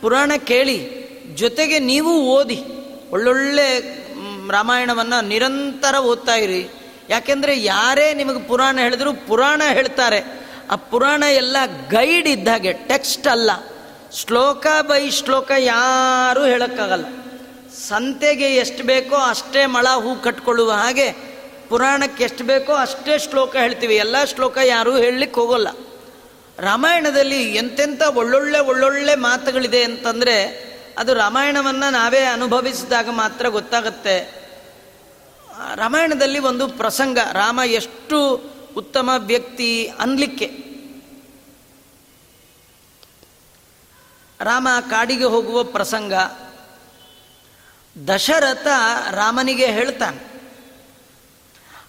ಪುರಾಣ ಕೇಳಿ, ಜೊತೆಗೆ ನೀವು ಓದಿ, ಒಳ್ಳೊಳ್ಳೆ ರಾಮಾಯಣವನ್ನು ನಿರಂತರ ಓದ್ತಾ ಇರಿ. ಯಾಕೆಂದರೆ ಯಾರೇ ನಿಮಗೆ ಪುರಾಣ ಹೇಳಿದ್ರು ಪುರಾಣ ಹೇಳ್ತಾರೆ. ಆ ಪುರಾಣ ಎಲ್ಲ ಗೈಡ್ ಇದ್ದಾಗೆ ಟೆಕ್ಸ್ಟ್ ಅಲ್ಲ. ಶ್ಲೋಕ ಬೈ ಶ್ಲೋಕ ಯಾರೂ ಹೇಳೋಕ್ಕಾಗಲ್ಲ. ಸಂತೆಗೆ ಎಷ್ಟು ಬೇಕೋ ಅಷ್ಟೇ ಮಳ ಹೂ ಕಟ್ಕೊಳ್ಳುವ ಹಾಗೆ ಪುರಾಣಕ್ಕೆ ಎಷ್ಟು ಬೇಕೋ ಅಷ್ಟೇ ಶ್ಲೋಕ ಹೇಳ್ತೀವಿ. ಎಲ್ಲ ಶ್ಲೋಕ ಯಾರೂ ಹೇಳಲಿಕ್ಕೆ ಹೋಗೋಲ್ಲ. ರಾಮಾಯಣದಲ್ಲಿ ಎಂತೆಂಥ ಒಳ್ಳೊಳ್ಳೆ ಒಳ್ಳೊಳ್ಳೆ ಮಾತುಗಳಿದೆ ಅಂತಂದರೆ ಅದು ರಾಮಾಯಣವನ್ನು ನಾವೇ ಅನುಭವಿಸಿದಾಗ ಮಾತ್ರ ಗೊತ್ತಾಗತ್ತೆ. ರಾಮಾಯಣದಲ್ಲಿ ಒಂದು ಪ್ರಸಂಗ, ರಾಮ ಎಷ್ಟು ಉತ್ತಮ ವ್ಯಕ್ತಿ ಅನ್ಲಿಕ್ಕೆ. ರಾಮ ಕಾಡಿಗೆ ಹೋಗುವ ಪ್ರಸಂಗ. ದಶರಥ ರಾಮನಿಗೆ ಹೇಳ್ತಾನೆ,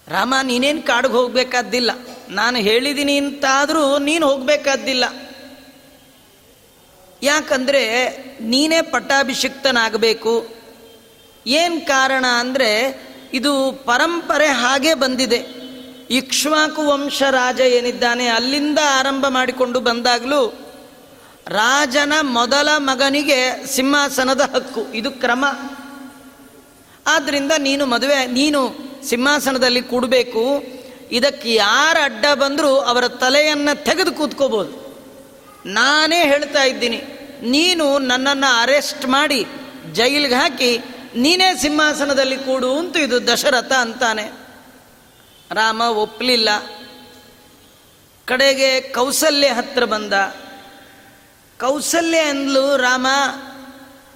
ರಾಮ, ನೀನೇನು ಕಾಡಿಗೆ ಹೋಗಬೇಕಾದ್ದಿಲ್ಲ? ನಾನು ಹೇಳಿದ್ದೀನಿ ಅಂತಾದರೂ ನೀನು ಹೋಗಬೇಕಾದ್ದಿಲ್ಲ. ಯಾಕಂದರೆ ನೀನೇ ಪಟ್ಟಾಭಿಷಿಕ್ತನಾಗಬೇಕು. ಏನು ಕಾರಣ ಅಂದರೆ ಇದು ಪರಂಪರೆ ಹಾಗೆ ಬಂದಿದೆ. ಇಕ್ಷ್ವಾಕು ವಂಶ ರಾಜ ಏನಿದ್ದಾನೆ ಅಲ್ಲಿಂದ ಆರಂಭ ಮಾಡಿಕೊಂಡು ಬಂದಾಗಲೂ ರಾಜನ ಮೊದಲ ಮಗನಿಗೆ ಸಿಂಹಾಸನದ ಹಕ್ಕು. ಇದು ಕ್ರಮ. ಆದ್ದರಿಂದ ನೀನು ಮದುವೆ, ನೀನು ಸಿಂಹಾಸನದಲ್ಲಿ ಕೂಡಬೇಕು. ಇದಕ್ಕೆ ಯಾರು ಅಡ್ಡ ಬಂದರೂ ಅವರ ತಲೆಯನ್ನು ತೆಗೆದು ಕೂತ್ಕೋಬೋದು. ನಾನೇ ಹೇಳ್ತಾ ಇದ್ದೀನಿ, ನೀನು ನನ್ನನ್ನು ಅರೆಸ್ಟ್ ಮಾಡಿ, ಜೈಲಿಗೆ ಹಾಕಿ, ನೀನೇ ಸಿಂಹಾಸನದಲ್ಲಿ ಕೂಡು ಅಂತ ಇದು ದಶರಥ ಅಂತಾನೆ. ರಾಮ ಒಪ್ಪಲಿಲ್ಲ ಕಡೆಗೆ ಕೌಸಲ್ಯ ಹತ್ರ ಬಂದ. ಕೌಸಲ್ಯ ಅಂದ್ಲು ರಾಮ,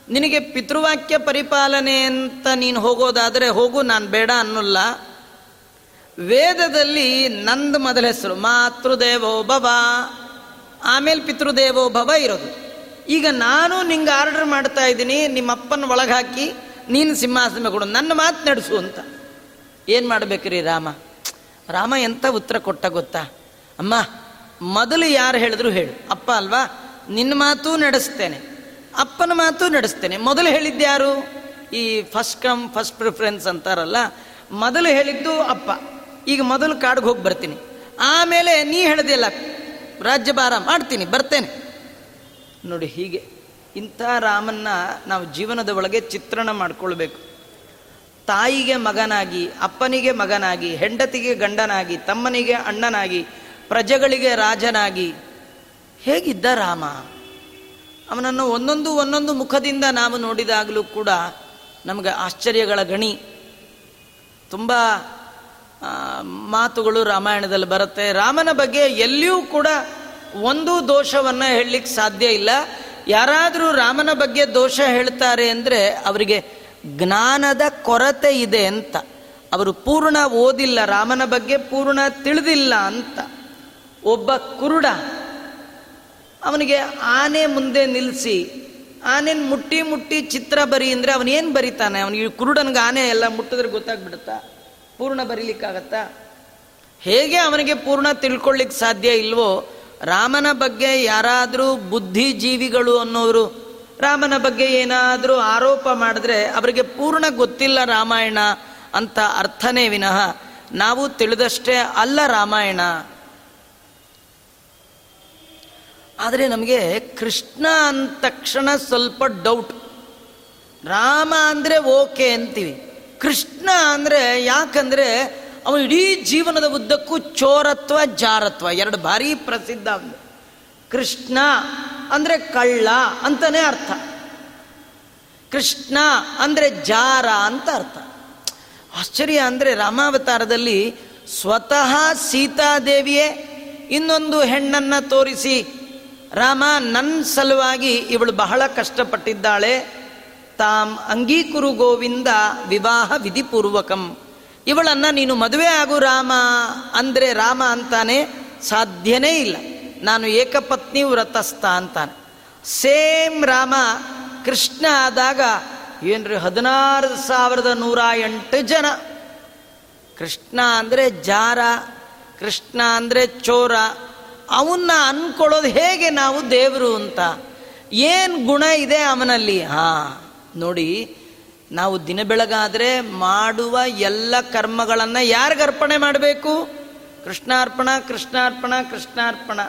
ನಿನಗೆ ಪಿತೃವಾಕ್ಯ ಪರಿಪಾಲನೆ ಅಂತ ನೀನು ಹೋಗೋದಾದರೆ ಹೋಗು, ನಾನು ಬೇಡ ಅನ್ನಲ್ಲ. ವೇದದಲ್ಲಿ ನಂದು ಮೊದಲ ಹೆಸರು, ಮಾತೃದೇವೋ ಭವ. ಆಮೇಲೆ ಪಿತೃದೇವೋ ಭವ ಇರೋದು. ಈಗ ನಾನು ನಿಂಗೆ ಆರ್ಡರ್ ಮಾಡ್ತಾ ಇದ್ದೀನಿ ನಿಮ್ಮ ಅಪ್ಪನ ಒಳಗೆ ಹಾಕಿ ನೀನು ಸಿಂಹಾಸನ ಕೊಡು, ನನ್ನ ಮಾತು ನಡೆಸು ಅಂತ. ಏನು ಮಾಡಬೇಕ್ರಿ ರಾಮ? ರಾಮ ಎಂಥ ಉತ್ತರ ಕೊಟ್ಟ ಗೊತ್ತಾ? ಅಮ್ಮ, ಮೊದಲು ಯಾರು ಹೇಳಿದ್ರು ಹೇಳು. ಅಪ್ಪ ಅಲ್ವಾ? ನಿನ್ನ ಮಾತು ನಡೆಸ್ತೇನೆ, ಅಪ್ಪನ ಮಾತು ನಡೆಸ್ತೇನೆ. ಮೊದಲು ಹೇಳಿದ್ಯಾರು ಈ ಫಸ್ಟ್ ಕಮ್ ಫಸ್ಟ್ ಪ್ರಿಫರೆನ್ಸ್ ಅಂತಾರಲ್ಲ, ಮೊದಲು ಹೇಳಿದ್ದು ಅಪ್ಪ. ಈಗ ಮೊದಲು ಕಾಡಿಗೆ ಹೋಗಿ ಬರ್ತೀನಿ. ಆಮೇಲೆ ನೀ ಹೇಳ್ದಿಲ್ಲ ರಾಜ್ಯಭಾರ ಮಾಡ್ತೀನಿ, ಬರ್ತೇನೆ. ನೋಡಿ, ಹೀಗೆ ಇಂಥ ರಾಮನ್ನ ನಾವು ಜೀವನದ ಒಳಗೆ ಚಿತ್ರಣ ಮಾಡ್ಕೊಳ್ಬೇಕು. ತಾಯಿಗೆ ಮಗನಾಗಿ, ಅಪ್ಪನಿಗೆ ಮಗನಾಗಿ, ಹೆಂಡತಿಗೆ ಗಂಡನಾಗಿ, ತಮ್ಮನಿಗೆ ಅಣ್ಣನಾಗಿ, ಪ್ರಜೆಗಳಿಗೆ ರಾಜನಾಗಿ ಹೇಗಿದ್ದ ರಾಮ? ಅವನನ್ನು ಒಂದೊಂದು ಒಂದೊಂದು ಮುಖದಿಂದ ನಾವು ನೋಡಿದಾಗಲೂ ಕೂಡ ನಮಗೆ ಆಶ್ಚರ್ಯಗಳ ಗಣಿ. ತುಂಬ ಮಾತುಗಳು ರಾಮಾಯಣದಲ್ಲಿ ಬರುತ್ತೆ. ರಾಮನ ಬಗ್ಗೆ ಎಲ್ಲಿಯೂ ಕೂಡ ಒಂದು ದೋಷವನ್ನು ಹೇಳಲಿಕ್ಕೆ ಸಾಧ್ಯ ಇಲ್ಲ. ಯಾರಾದರೂ ರಾಮನ ಬಗ್ಗೆ ದೋಷ ಹೇಳ್ತಾರೆ ಅಂದರೆ ಅವರಿಗೆ ಜ್ಞಾನದ ಕೊರತೆ ಇದೆ ಅಂತ. ಅವರು ಪೂರ್ಣ ಓದಿಲ್ಲ, ರಾಮನ ಬಗ್ಗೆ ಪೂರ್ಣ ತಿಳಿದಿಲ್ಲ ಅಂತ. ಒಬ್ಬ ಕುರುಡ ಅವನಿಗೆ ಆನೆ ಮುಂದೆ ನಿಲ್ಲಿಸಿ ಆನೆನ್ ಮುಟ್ಟಿ ಮುಟ್ಟಿ ಚಿತ್ರ ಬರಿ ಅಂದರೆ ಅವನೇನು ಬರಿತಾನೆ? ಅವನಿಗೆ ಕುರುಡನಿಗೆ ಆನೆ ಎಲ್ಲ ಮುಟ್ಟಿದ್ರೆ ಗೊತ್ತಾಗ್ಬಿಡುತ್ತಾ? ಪೂರ್ಣ ಬರೀಲಿಕ್ಕಾಗತ್ತಾ? ಹೇಗೆ ಅವನಿಗೆ ಪೂರ್ಣ ತಿಳ್ಕೊಳ್ಳಿಕ್ಕೆ ಸಾಧ್ಯ ಇಲ್ವೋ? ರಾಮನ ಬಗ್ಗೆ ಯಾರಾದರೂ ಬುದ್ಧಿಜೀವಿಗಳು ಅನ್ನೋರು, ರಾಮನ ಬಗ್ಗೆ ಏನಾದರೂ ಆರೋಪ ಮಾಡಿದ್ರೆ ಅವರಿಗೆ ಪೂರ್ಣ ಗೊತ್ತಿಲ್ಲ ರಾಮಾಯಣ ಅಂತ ಅರ್ಥನೇ ವಿನಃ. ನಾವು ತಿಳಿದಷ್ಟೇ ಅಲ್ಲ ರಾಮಾಯಣ. ಆದರೆ ನಮಗೆ ಕೃಷ್ಣ ಅಂದ ತಕ್ಷಣ ಸ್ವಲ್ಪ ಡೌಟ್ ರಾಮ ಅಂದರೆ ಓಕೆ ಅಂತೀವಿ. ಕೃಷ್ಣ ಅಂದರೆ ಯಾಕಂದರೆ ಅವನು ಇಡೀ ಜೀವನದ ಉದ್ದಕ್ಕೂ ಚೋರತ್ವ, ಜಾರತ್ವ, ಎರಡು ಭಾರಿ ಪ್ರಸಿದ್ಧ ಅವನು. ಕೃಷ್ಣ ಅಂದರೆ ಕಳ್ಳ ಅಂತಲೇ ಅರ್ಥ. ಕೃಷ್ಣ ಅಂದರೆ ಜಾರ ಅಂತ ಅರ್ಥ. ಆಶ್ಚರ್ಯ ಅಂದರೆ ರಾಮಾವತಾರದಲ್ಲಿ ಸ್ವತಃ ಸೀತಾದೇವಿಯೇ ಇನ್ನೊಂದು ಹೆಣ್ಣನ್ನು ತೋರಿಸಿ ರಾಮ ನನ್ನ ಸಲುವಾಗಿ ಇವಳು ಬಹಳ ಕಷ್ಟಪಟ್ಟಿದ್ದಾಳೆ. ತಾಮ್ ಅಂಗೀಕುರು ಗೋವಿಂದ ವಿವಾಹ ವಿಧಿಪೂರ್ವಕಂ. ಇವಳನ್ನ ನೀನು ಮದುವೆ ಆಗು ರಾಮ, ಅಂದರೆ ರಾಮ ಅಂತಾನೆ ಸಾಧ್ಯನೇ ಇಲ್ಲ. ನಾನು ಏಕಪತ್ನಿ ವ್ರತಸ್ಥ ಅಂತಾನೆ. ಸೇಮ್ ರಾಮ, ಕೃಷ್ಣ ಆದಾಗ ಏನ್ರಿ ಹದಿನಾರು ಸಾವಿರದ ನೂರ ಎಂಟು ಜನ. ಕೃಷ್ಣ ಅಂದರೆ ಜಾರ, ಕೃಷ್ಣ ಅಂದರೆ ಚೋರ ಅವನ್ನ ಅನ್ಕೊಳ್ಳೋದು ಹೇಗೆ ನಾವು ದೇವರು ಅಂತ? ಏನು ಗುಣ ಇದೆ ಅವನಲ್ಲಿ? ಹಾ, ನೋಡಿ, ನಾವು ದಿನ ಬೆಳಗಾದ್ರೆ ಮಾಡುವ ಎಲ್ಲ ಕರ್ಮಗಳನ್ನು ಯಾರಿಗೆ ಅರ್ಪಣೆ ಮಾಡಬೇಕು? ಕೃಷ್ಣಾರ್ಪಣ ಕೃಷ್ಣಾರ್ಪಣ ಕೃಷ್ಣಾರ್ಪಣ.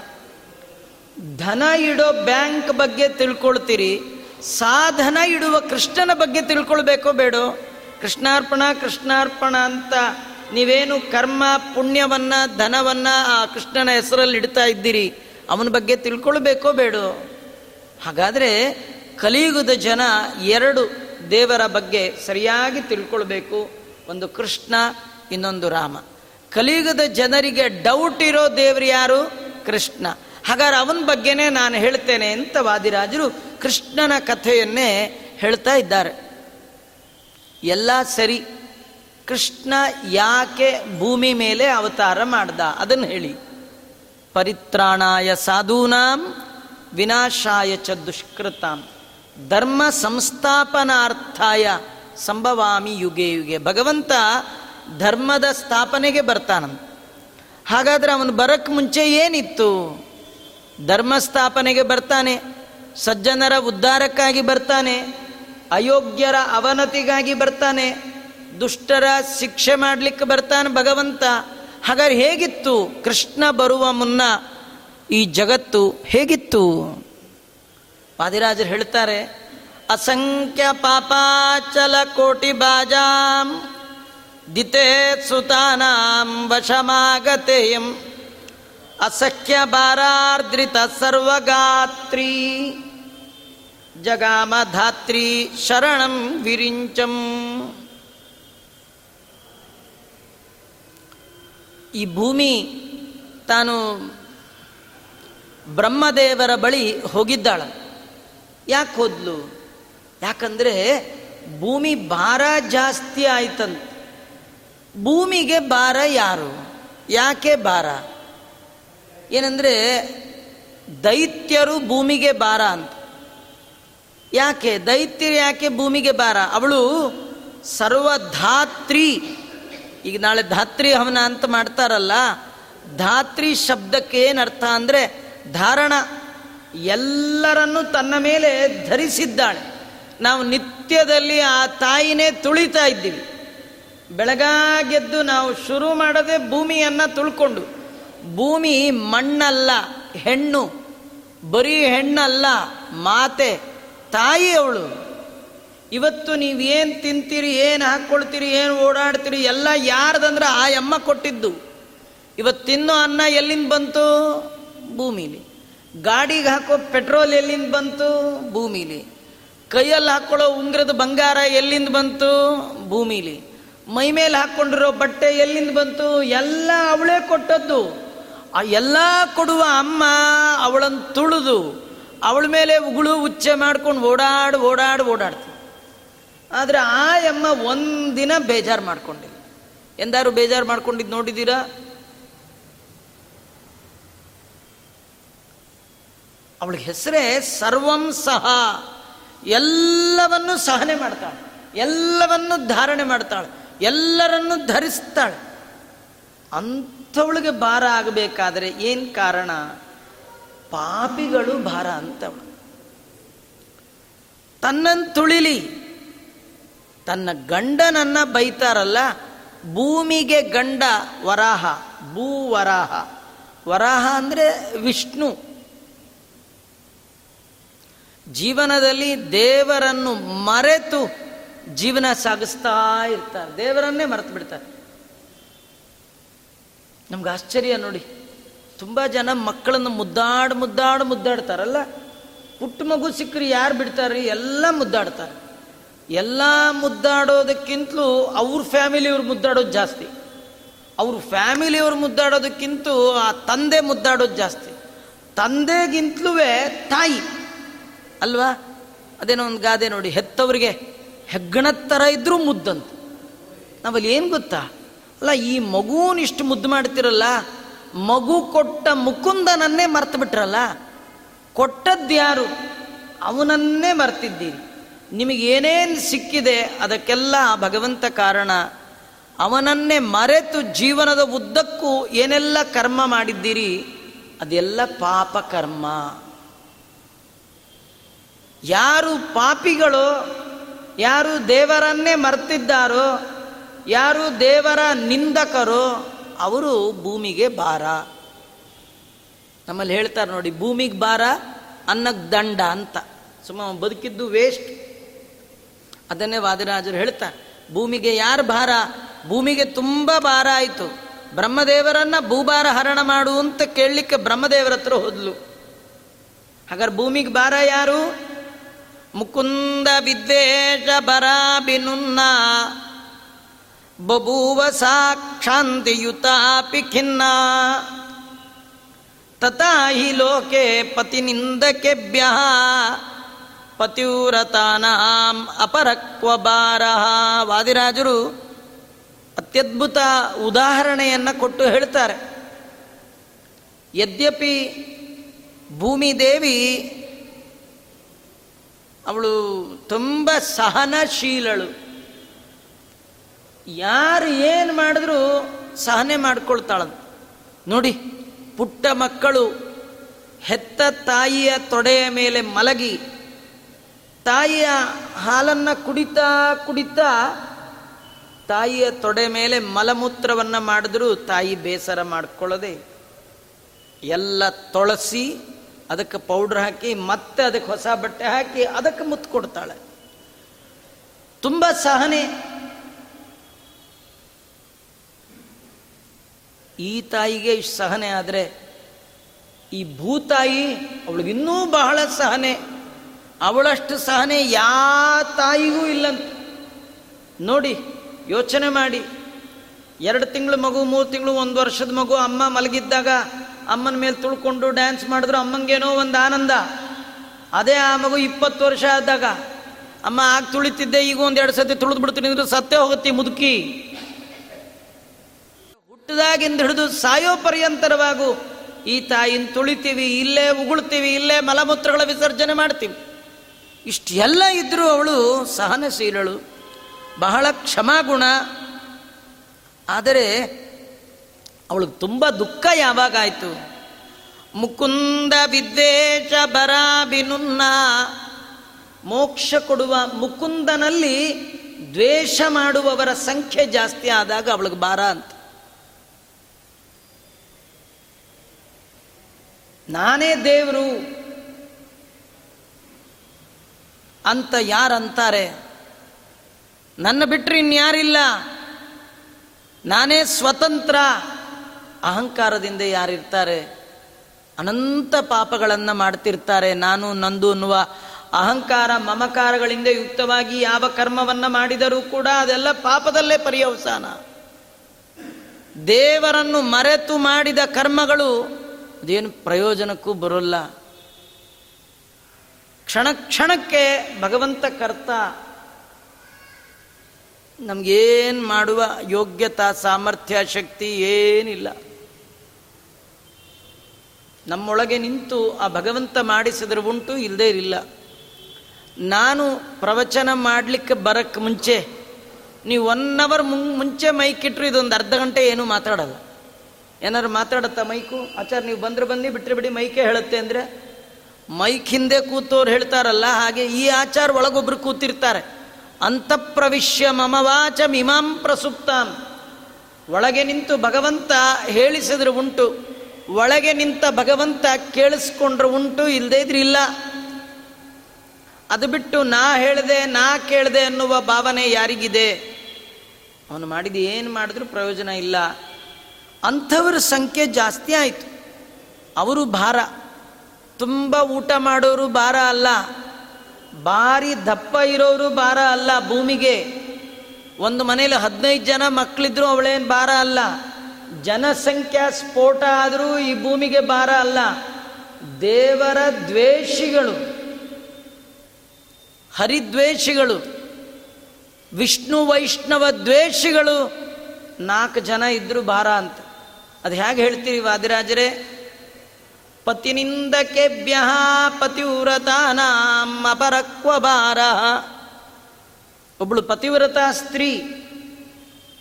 ಧನ ಇಡೋ ಬ್ಯಾಂಕ್ ಬಗ್ಗೆ ತಿಳ್ಕೊಳ್ತೀರಿ. ಸಾಧನ ಇಡುವ ಕೃಷ್ಣನ ಬಗ್ಗೆ ತಿಳ್ಕೊಳ್ಬೇಕೋ ಬೇಡೋ? ಕೃಷ್ಣಾರ್ಪಣ ಕೃಷ್ಣಾರ್ಪಣ ಅಂತ. ನೀವೇನು ಕರ್ಮ, ಪುಣ್ಯವನ್ನ, ಧನವನ್ನ ಆ ಕೃಷ್ಣನ ಹೆಸರಲ್ಲಿ ಇಡ್ತಾ ಇದ್ದೀರಿ, ಅವನ ಬಗ್ಗೆ ತಿಳ್ಕೊಳ್ಬೇಕೋ ಬೇಡ? ಹಾಗಾದರೆ ಕಲಿಯುಗದ ಜನ ಎರಡು ದೇವರ ಬಗ್ಗೆ ಸರಿಯಾಗಿ ತಿಳ್ಕೊಳ್ಬೇಕು. ಒಂದು ಕೃಷ್ಣ, ಇನ್ನೊಂದು ರಾಮ. ಕಲಿಯುಗದ ಜನರಿಗೆ ಡೌಟ್ ಇರೋ ದೇವರು ಯಾರು? ಕೃಷ್ಣ. ಹಾಗಾದ್ರೆ ಅವನ ಬಗ್ಗೆನೇ ನಾನು ಹೇಳ್ತೇನೆ ಅಂತ ವಾದಿರಾಜರು ಕೃಷ್ಣನ ಕಥೆಯನ್ನೇ ಹೇಳ್ತಾ ಇದ್ದಾರೆ. ಎಲ್ಲ ಸರಿ. ಕೃಷ್ಣ ಯಾಕೆ ಭೂಮಿ ಮೇಲೆ ಅವತಾರ ಮಾಡ್ದ? ಅದನ್ನು ಹೇಳಿ. ಪರಿತ್ರಾಣಾಯ ಸಾಧೂನಾಂ, ವಿನಾಶಾಯ ಚ ದುಷ್ಕೃತಾಂ. ಧರ್ಮ ಸಂಸ್ಥಾಪನಾರ್ಥಾಯ ಸಂಭವಾಮಿ ಯುಗೆ ಯುಗೆ. ಭಗವಂತ ಧರ್ಮದ ಸ್ಥಾಪನೆಗೆ ಬರ್ತಾನಂತ. ಹಾಗಾದ್ರೆ ಅವನು ಬರಕ್ಕೆ ಮುಂಚೆ ಏನಿತ್ತು? ಧರ್ಮ ಸ್ಥಾಪನೆಗೆ ಬರ್ತಾನೆ, ಸಜ್ಜನರ ಉದ್ಧಾರಕ್ಕಾಗಿ ಬರ್ತಾನೆ, ಅಯೋಗ್ಯರ ಅವನತಿಗಾಗಿ ಬರ್ತಾನೆ ದುಷ್ಟರ ಶಿಕ್ಷೆ ಮಾಡಲಿಕ್ಕೆ ಬರ್ತಾನೆ ಭಗವಂತ. ಹಾಗಾದ್ರೆ ಹೇಗಿತ್ತು? ಕೃಷ್ಣ ಬರುವ ಮುನ್ನ ಈ ಜಗತ್ತು ಹೇಗಿತ್ತು? ವಾದಿರಾಜರು ಹೇಳ್ತಾರೆ, ಅಸಂಖ್ಯ ಪಾಪಾಚಲ ಕೋಟಿ ಬಾಜಾಂ, ದಿತೆ ಸುತಾನಾಂ ವಶಮಾಗತೆಯಂ, ಅಸಖ್ಯ ಬಾರಾರ್ದ್ರಿತ ಸರ್ವಗಾತ್ರಿ, ಜಗಾಮ ಧಾತ್ರಿ ಶರಣಂ ವಿರಿಂಚಂ. ಈ ಭೂಮಿ ತಾನು ಬ್ರಹ್ಮದೇವರ ಬಳಿ ಹೋಗಿದ್ದಾಳ. ಯಾಕೆ ಹೋದ್ಲು? ಯಾಕಂದ್ರೆ ಭೂಮಿ ಭಾರ ಜಾಸ್ತಿ ಆಯ್ತಂತ. ಭೂಮಿಗೆ ಭಾರ ಯಾರು? ಯಾಕೆ ಭಾರ? ಏನಂದ್ರೆ ದೈತ್ಯರು ಭೂಮಿಗೆ ಭಾರ ಅಂತ. ಯಾಕೆ? ದೈತ್ಯರು ಯಾಕೆ ಭೂಮಿಗೆ ಭಾರ? ಅವಳು ಸರ್ವಧಾತ್ರಿ ಈಗ ನಾಳೆ ಧಾತ್ರಿ ಹವನ ಅಂತ ಮಾಡ್ತಾರಲ್ಲ, ಧಾತ್ರಿ ಶಬ್ದಕ್ಕೆ ಏನರ್ಥ ಅಂದರೆ ಧಾರಣ. ಎಲ್ಲರನ್ನು ತನ್ನ ಮೇಲೆ ಧರಿಸಿದ್ದಾಳೆ. ನಾವು ನಿತ್ಯದಲ್ಲಿ ಆ ತಾಯಿನೇ ತುಳಿತಾ ಇದ್ದೀವಿ. ಬೆಳಗಾಗೆದ್ದು ನಾವು ಶುರು ಮಾಡದೆ ಭೂಮಿಯನ್ನು ತುಳ್ಕೊಂಡು, ಭೂಮಿ ಮಣ್ಣಲ್ಲ, ಹೆಣ್ಣು, ಬರೀ ಹೆಣ್ಣಲ್ಲ, ಮಾತೆ, ತಾಯಿ ಅವಳು. ಇವತ್ತು ನೀವೇನು ತಿಂತೀರಿ, ಏನು ಹಾಕ್ಕೊಳ್ತೀರಿ ಏನು ಓಡಾಡ್ತೀರಿ, ಎಲ್ಲ ಯಾರ್ದಂದ್ರೆ ಆ ಅಮ್ಮ ಕೊಟ್ಟಿದ್ದು. ಇವತ್ತು ತಿನ್ನೋ ಅನ್ನ ಎಲ್ಲಿಂದ ಬಂತು? ಭೂಮಿಲಿ. ಗಾಡಿಗೆ ಹಾಕೋ ಪೆಟ್ರೋಲ್ ಎಲ್ಲಿಂದ ಬಂತು? ಭೂಮಿಲಿ. ಕೈಯಲ್ಲಿ ಹಾಕ್ಕೊಳ್ಳೋ ಉಂಗ್ರದ ಬಂಗಾರ ಎಲ್ಲಿಂದ ಬಂತು? ಭೂಮಿಲಿ. ಮೈ ಮೇಲೆ ಹಾಕ್ಕೊಂಡಿರೋ ಬಟ್ಟೆ ಎಲ್ಲಿಂದ ಬಂತು? ಎಲ್ಲ ಅವಳೇ ಕೊಟ್ಟದ್ದು. ಆ ಎಲ್ಲ ಕೊಡುವ ಅಮ್ಮ ಅವಳನ್ನು ತುಳಿದು, ಅವಳ ಮೇಲೆ ಉಗುಳು ಉಚ್ಚೆ ಮಾಡ್ಕೊಂಡು ಓಡಾಡು ಓಡಾಡು, ಓಡಾಡ್ತು. ಆದರೆ ಆ ಎಮ್ಮ ಒಂದಿನ ಬೇಜಾರು ಮಾಡ್ಕೊಂಡಿಲ್ಲ. ಎಂದಾರು ಬೇಜಾರು ಮಾಡ್ಕೊಂಡಿದ್ದು ನೋಡಿದ್ದೀರಾ? ಅವಳಿಗೆ ಹೆಸರೇ ಸರ್ವಂ ಸಹ. ಎಲ್ಲವನ್ನು ಸಹನೆ ಮಾಡ್ತಾಳೆ. ಎಲ್ಲವನ್ನು ಧಾರಣೆ ಮಾಡ್ತಾಳೆ. ಎಲ್ಲರನ್ನು ಧರಿಸ್ತಾಳೆ. ಅಂಥವಳಿಗೆ ಭಾರ ಆಗಬೇಕಾದ್ರೆ ಏನು ಕಾರಣ? ಪಾಪಿಗಳು ಭಾರ ಅಂತವಳು. ತನ್ನನ್ನು ತುಳಿಲಿ. ತನ್ನ ಗಂಡನನ್ನ ಬೈತಾರಲ್ಲ, ಭೂಮಿಗೆ ಗಂಡ ವರಾಹ, ಭೂ ವರಾಹ. ವರಾಹ ಅಂದರೆ ವಿಷ್ಣು. ಜೀವನದಲ್ಲಿ ದೇವರನ್ನು ಮರೆತು ಜೀವನ ಸಾಗಿಸ್ತಾ ಇರ್ತಾರೆ. ದೇವರನ್ನೇ ಮರೆತು ಬಿಡ್ತಾರೆ. ನಮ್ಗೆ ಆಶ್ಚರ್ಯ ನೋಡಿ. ತುಂಬ ಜನ ಮಕ್ಕಳನ್ನು ಮುದ್ದಾಡು ಮುದ್ದಾಡು ಮುದ್ದಾಡ್ತಾರಲ್ಲ. ಪುಟ್ಟ ಮಗು ಸಿಕ್ಕರೆ ಯಾರು ಬಿಡ್ತಾರೆ ಎಲ್ಲ ಮುದ್ದಾಡ್ತಾರೆ. ಎಲ್ಲ ಮುದ್ದಾಡೋದಕ್ಕಿಂತಲೂ ಅವ್ರ ಫ್ಯಾಮಿಲಿಯವ್ರು ಮುದ್ದಾಡೋದು ಜಾಸ್ತಿ. ಅವ್ರ ಫ್ಯಾಮಿಲಿಯವ್ರು ಮುದ್ದಾಡೋದಕ್ಕಿಂತ ಆ ತಂದೆ ಮುದ್ದಾಡೋದು ಜಾಸ್ತಿ. ತಂದೆಗಿಂತಲೂ ತಾಯಿ. ಅಲ್ವಾ? ಅದೇನೋ ಒಂದು ಗಾದೆ ನೋಡಿ, ಹೆತ್ತವರಿಗೆ ಹೆಗ್ಗಣದ ಥರ ಇದ್ರೂ ಮುದ್ದಂತ. ನಾವಲ್ಲಿ ಏನು ಗೊತ್ತಾ? ಅಲ್ಲ, ಈ ಮಗುನ ಇಷ್ಟು ಮುದ್ದು ಮಾಡ್ತಿರಲ್ಲ, ಮಗು ಕೊಟ್ಟ ಮುಕುಂದನನ್ನೇ ಮರ್ತು ಬಿಟ್ರಲ್ಲ? ಕೊಟ್ಟದ್ದು ಯಾರು? ಅವನನ್ನೇ ಮರ್ತಿದ್ದೀರಿ. ನಿಮಗೇನೇನು ಸಿಕ್ಕಿದೆ ಅದಕ್ಕೆಲ್ಲ ಭಗವಂತ ಕಾರಣ. ಅವನನ್ನೇ ಮರೆತು ಜೀವನದ ಉದ್ದಕ್ಕೂ ಏನೆಲ್ಲ ಕರ್ಮ ಮಾಡಿದ್ದೀರಿ? ಅದೆಲ್ಲ ಪಾಪ ಕರ್ಮ. ಯಾರು ಪಾಪಿಗಳು, ಯಾರು ದೇವರನ್ನೇ ಮರ್ತಿದ್ದಾರೋ, ಯಾರು ದೇವರ ನಿಂದಕರೋ, ಅವರು ಭೂಮಿಗೆ ಭಾರ. ನಮ್ಮಲ್ಲಿ ಹೇಳ್ತಾರೆ ನೋಡಿ, ಭೂಮಿಗೆ ಭಾರ ಅನ್ನಕ್ಕೆ ದಂಡ ಅಂತ. ಸುಮ್ಮ ಬದುಕಿದ್ದು ವೇಸ್ಟ್ ಅದನ್ನೇ ವಾದಿರಾಜರು ಹೇಳ್ತಾರೆ. ಭೂಮಿಗೆ ಯಾರು ಭಾರ? ಭೂಮಿಗೆ ತುಂಬ ಭಾರ ಆಯಿತು. ಬ್ರಹ್ಮದೇವರನ್ನ ಭೂಭಾರ ಹರಣ ಮಾಡು ಅಂತ ಕೇಳಲಿಕ್ಕೆ ಬ್ರಹ್ಮದೇವರ ಹತ್ರ ಹೋದ್ಲು. ಹಾಗಾದ್ರೆ ಭೂಮಿಗೆ ಭಾರ ಯಾರು? ಮುಕುಂದ ವಿದ್ವೇಷ ಬರಾಬಿನುನ್ನ. ಬಬೂವ ಸಾಕ್ಷಾಂತಿಯುತಾಪಿ ಖಿನ್ನ. ತಥಾ ಹಿ ಲೋಕೆ ಪತಿನಿಂದಕೆಭ್ಯ ಪತಿವ್ರತಾನಾಂ ಅಪರಕ್ವ ಬಾರ ವಾದಿರಾಜರು ಅತ್ಯದ್ಭುತ ಉದಾಹರಣೆಯನ್ನು ಕೊಟ್ಟು ಹೇಳ್ತಾರೆ. ಯದ್ಯಪಿ ಭೂಮಿದೇವಿ ಅವಳು ತುಂಬ ಸಹನಶೀಲಳು. ಯಾರು ಏನು ಮಾಡಿದ್ರು ಸಹನೆ ಮಾಡ್ಕೊಳ್ತಾಳ ನೋಡಿ, ಪುಟ್ಟ ಮಕ್ಕಳು ಹೆತ್ತ ತಾಯಿಯ ತೊಡೆಯ ಮೇಲೆ ಮಲಗಿ ತಾಯಿಯ ಹಾಲನ್ನು ಕುಡಿತಾ ಕುಡಿತಾ ತಾಯಿಯ ತೊಡೆ ಮೇಲೆ ಮಲಮೂತ್ರವನ್ನು ಮಾಡಿದ್ರೂ ತಾಯಿ ಬೇಸರ ಮಾಡ್ಕೊಳ್ಳದೆ ಎಲ್ಲ ತೊಳಸಿ ಅದಕ್ಕೆ ಪೌಡ್ರ್ ಹಾಕಿ ಮತ್ತೆ ಅದಕ್ಕೆ ಹೊಸ ಬಟ್ಟೆ ಹಾಕಿ ಅದಕ್ಕೆ ಮುತ್ತು ಕೊಡ್ತಾಳೆ. ತುಂಬ ಸಹನೆ. ಈ ತಾಯಿಗೆ ಇಷ್ಟು ಸಹನೆ ಆದರೆ ಈ ಭೂತಾಯಿ ಅವಳಿಗಿನ್ನೂ ಬಹಳ ಸಹನೆ. ಅವಳಷ್ಟು ಸಹನೆ ಯಾ ತಾಯಿಗೂ ಇಲ್ಲಂತ. ನೋಡಿ, ಯೋಚನೆ ಮಾಡಿ. ಎರಡು ತಿಂಗಳು ಮಗು, ಮೂರು ತಿಂಗಳು, ಒಂದು ವರ್ಷದ ಮಗು, ಅಮ್ಮ ಮಲಗಿದ್ದಾಗ ಅಮ್ಮನ ಮೇಲೆ ತುಳ್ಕೊಂಡು ಡ್ಯಾನ್ಸ್ ಮಾಡಿದ್ರು, ಅಮ್ಮಂಗೇನೋ ಒಂದು ಆನಂದ. ಅದೇ ಆ ಮಗು ಇಪ್ಪತ್ತು ವರ್ಷ ಆದಾಗ, ಅಮ್ಮ ಆಗ ತುಳಿತಿದ್ದೆ, ಈಗ ಒಂದು ಎರಡು ಸತಿ ತುಳಿದು ಬಿಡ್ತೀನಿ ಅಂದ್ರೆ ಸತ್ತೇ ಹೋಗುತ್ತೆ ಮುದುಕಿ. ಹುಟ್ಟದಾಗಿಂದ ಹಿಡಿದು ಸಾಯೋ ಪರ್ಯಂತರವಾಗು ಈ ತಾಯಿನ ತುಳಿತೀವಿ, ಇಲ್ಲೇ ಉಗುಳ್ತೀವಿ, ಇಲ್ಲೇ ಮಲಮೂತ್ರಗಳ ವಿಸರ್ಜನೆ ಮಾಡ್ತೀವಿ. ಇಷ್ಟೆಲ್ಲ ಇದ್ದರೂ ಅವಳು ಸಹನಶೀಲಳು, ಬಹಳ ಕ್ಷಮಾಗುಣ. ಆದರೆ ಅವಳಿಗೆ ತುಂಬ ದುಃಖ ಯಾವಾಗಾಯಿತು ಮುಕುಂದ ವಿದ್ವೇಷ ಬರಾಬಿನುನ್ನ ಮೋಕ್ಷ ಕೊಡುವ ಮುಕುಂದನಲ್ಲಿ ದ್ವೇಷ ಮಾಡುವವರ ಸಂಖ್ಯೆ ಜಾಸ್ತಿ ಆದಾಗ ಅವಳಿಗೆ ಬಾರ ಅಂತ. ನಾನೇ ದೇವರು ಅಂತ ಯಾರಂತಾರೆ? ನನ್ನ ಬಿಟ್ಟರೆ ಇನ್ಯಾರಿಲ್ಲ? ನಾನೇ ಸ್ವತಂತ್ರ. ಅಹಂಕಾರದಿಂದ ಯಾರಿರ್ತಾರೆ? ಅನಂತ ಪಾಪಗಳನ್ನು ಮಾಡ್ತಿರ್ತಾರೆ. ನಾನು ನಂದು ಅನ್ನುವ ಅಹಂಕಾರ ಮಮಕಾರಗಳಿಂದ ಯುಕ್ತವಾಗಿ ಯಾವ ಕರ್ಮವನ್ನ ಮಾಡಿದರೂ ಕೂಡ ಅದೆಲ್ಲ ಪಾಪದಲ್ಲೇ ಪರ್ಯವಸಾನ. ದೇವರನ್ನು ಮರೆತು ಮಾಡಿದ ಕರ್ಮಗಳು ಅದೇನು ಪ್ರಯೋಜನಕ್ಕೂ ಬರೋಲ್ಲ. ಕ್ಷಣ ಕ್ಷಣಕ್ಕೆ ಭಗವಂತ ಕರ್ತ ನಮಗೇನು ಮಾಡುವ ಯೋಗ್ಯತಾ ಸಾಮರ್ಥ್ಯ ಶಕ್ತಿ ಏನಿಲ್ಲ. ನಮ್ಮೊಳಗೆ ನಿಂತು ಆ ಭಗವಂತ ಮಾಡಿಸಿದ್ರೆ ಉಂಟು ಇಲ್ಲದೇ ಇರಲಿಲ್ಲ ನಾನು ಪ್ರವಚನ ಮಾಡಲಿಕ್ಕೆ ಬರಕ್ಕೆ ಮುಂಚೆ, ನೀವು ಒನ್ ಅವರ್ ಮುಂಚೆ ಮೈಕ್ ಇಟ್ಟರು ಇದೊಂದು ಅರ್ಧ ಗಂಟೆ ಏನೂ ಮಾತಾಡಲ್ಲ. ಏನಾದ್ರು ಮಾತಾಡುತ್ತಾ ಮೈಕು? ಆಚಾರ, ನೀವು ಬಂದ್ರೆ ಬನ್ನಿ ಬಿಟ್ಟರೆ ಬಿಡಿ, ಮೈಕೆ ಹೇಳುತ್ತೆ ಅಂದರೆ ಮೈಕ್ ಹಿಂದೆ ಕೂತೋರು ಹೇಳ್ತಾರಲ್ಲ, ಹಾಗೆ ಈ ಆಚಾರ ಒಳಗೊಬ್ರು ಕೂತಿರ್ತಾರೆ. ಅಂತಃಪ್ರವಿಶ್ಯ ಮಮವಾಚ ಮಿಮಾಂ ಪ್ರಸುಪ್ತಾಂ. ಒಳಗೆ ನಿಂತು ಭಗವಂತ ಹೇಳಿಸಿದ್ರೆ ಉಂಟು. ಒಳಗೆ ನಿಂತ ಭಗವಂತ ಕೇಳಿಸ್ಕೊಂಡ್ರೆ ಉಂಟು ಇಲ್ಲದೇ ಇದ್ರೆ ಇಲ್ಲ. ಅದು ಬಿಟ್ಟು ನಾ ಹೇಳಿದೆ, ನಾ ಕೇಳಿದೆ ಅನ್ನುವ ಭಾವನೆ ಯಾರಿಗಿದೆ? ಅವನು ಮಾಡಿದ ಏನು ಮಾಡಿದ್ರು ಪ್ರಯೋಜನ ಇಲ್ಲ. ಅಂಥವ್ರ ಸಂಖ್ಯೆ ಜಾಸ್ತಿ ಆಯಿತು. ಅವರು ಭಾರ. ತುಂಬ ಊಟ ಮಾಡೋರು ಭಾರ ಅಲ್ಲ. ಭಾರಿ ದಪ್ಪ ಇರೋರು ಭಾರ ಅಲ್ಲ ಭೂಮಿಗೆ. ಒಂದು ಮನೇಲಿ ಹದಿನೈದು ಜನ ಮಕ್ಕಳಿದ್ರು ಅವಳೇನು ಭಾರ ಅಲ್ಲ. ಜನಸಂಖ್ಯಾ ಸ್ಫೋಟ ಆದರೂ ಈ ಭೂಮಿಗೆ ಭಾರ ಅಲ್ಲ. ದೇವರ ದ್ವೇಷಿಗಳು. ಹರಿದ್ವೇಷಿಗಳು. ವಿಷ್ಣು ವೈಷ್ಣವ ದ್ವೇಷಿಗಳು ನಾಲ್ಕು ಜನ ಇದ್ದರೂ ಭಾರ ಅಂತ. ಅದು ಹೇಗೆ ಹೇಳ್ತೀರಿ ವಾದಿರಾಜರೇ? ಪತಿನಿಂದಕೆಭ್ಯ ಅಪರಕ್ವ ಭಾರ ಒಬ್ಬಳು ಪತಿವ್ರತ ಸ್ತ್ರೀ,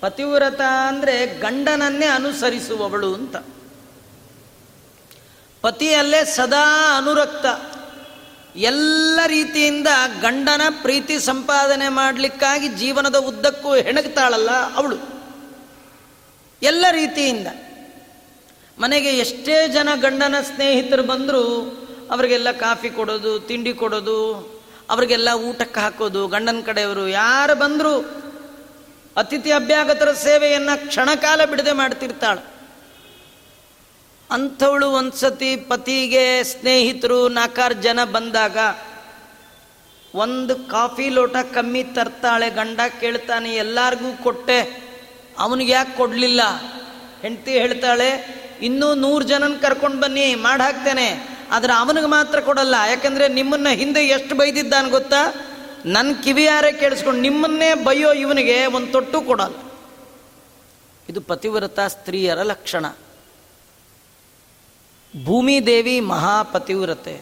ಪತಿವ್ರತ ಅಂದರೆ ಗಂಡನನ್ನೇ ಅನುಸರಿಸುವವಳು ಅಂತ. ಪತಿಯಲ್ಲೇ ಸದಾ ಅನುರಕ್ತ. ಎಲ್ಲ ರೀತಿಯಿಂದ ಗಂಡನ ಪ್ರೀತಿ ಸಂಪಾದನೆ ಮಾಡಲಿಕ್ಕಾಗಿ ಜೀವನದ ಉದ್ದಕ್ಕೂ ಹೆಣಗ್ತಾಳಲ್ಲ ಅವಳು. ಎಲ್ಲ ರೀತಿಯಿಂದ. ಮನೆಗೆ ಎಷ್ಟೇ ಜನ ಗಂಡನ ಸ್ನೇಹಿತರು ಬಂದರೂ ಅವರಿಗೆಲ್ಲ ಕಾಫಿ ಕೊಡೋದು, ತಿಂಡಿ ಕೊಡೋದು, ಅವರಿಗೆಲ್ಲ ಊಟಕ್ಕೆ ಹಾಕೋದು, ಗಂಡನ ಕಡೆಯವರು ಯಾರು ಬಂದರೂ ಅತಿಥಿ ಅಭ್ಯಾಗತರ ಸೇವೆಯನ್ನು ಕ್ಷಣಕಾಲ ಬಿಡದೆ ಮಾಡ್ತಿರ್ತಾಳೆ. ಅಂಥವಳು ಒಂದ್ಸತಿ ಪತಿಗೆ ಸ್ನೇಹಿತರು ನಾಲ್ಕಾರು ಜನ ಬಂದಾಗ ಒಂದು ಕಾಫಿ ಲೋಟ ಕಮ್ಮಿ ತರ್ತಾಳೆ, ಗಂಡ ಕೇಳ್ತಾನೆ, ಎಲ್ಲಾರ್ಗೂ ಕೊಟ್ಟೆ ಅವನಿಗೆ ಯಾಕೆ ಕೊಡಲಿಲ್ಲ. ಹೆಂಡತಿ ಹೇಳ್ತಾಳೆ ಇನ್ನೂ ನೂರು ಜನನ ಕರ್ಕೊಂಡು ಬನ್ನಿ, ಮಾಡಿ ಹಾಕ್ತೇನೆ. ಆದರೆ ಅವನಿಗೆ ಮಾತ್ರ ಕೊಡಲ್ಲ. ಯಾಕಂದರೆ ನಿಮ್ಮನ್ನ ಹಿಂದೆ ಎಷ್ಟು ಬೈದಿದ್ದಾನೆ ಗೊತ್ತಾ? ನನ್ನ ಕಿವಿಯಾರೆ ಕೇಳಿಸ್ಕೊಂಡು ನಿಮ್ಮನ್ನೇ ಬೈಯೋ ಇವನಿಗೆ ಒಂದು ತೊಟ್ಟು ಕೊಡಲ್ಲ. ಇದು ಪತಿವ್ರತ ಸ್ತ್ರೀಯರ ಲಕ್ಷಣ. ಭೂಮಿ ದೇವಿ ಮಹಾಪತಿವ್ರತೆ.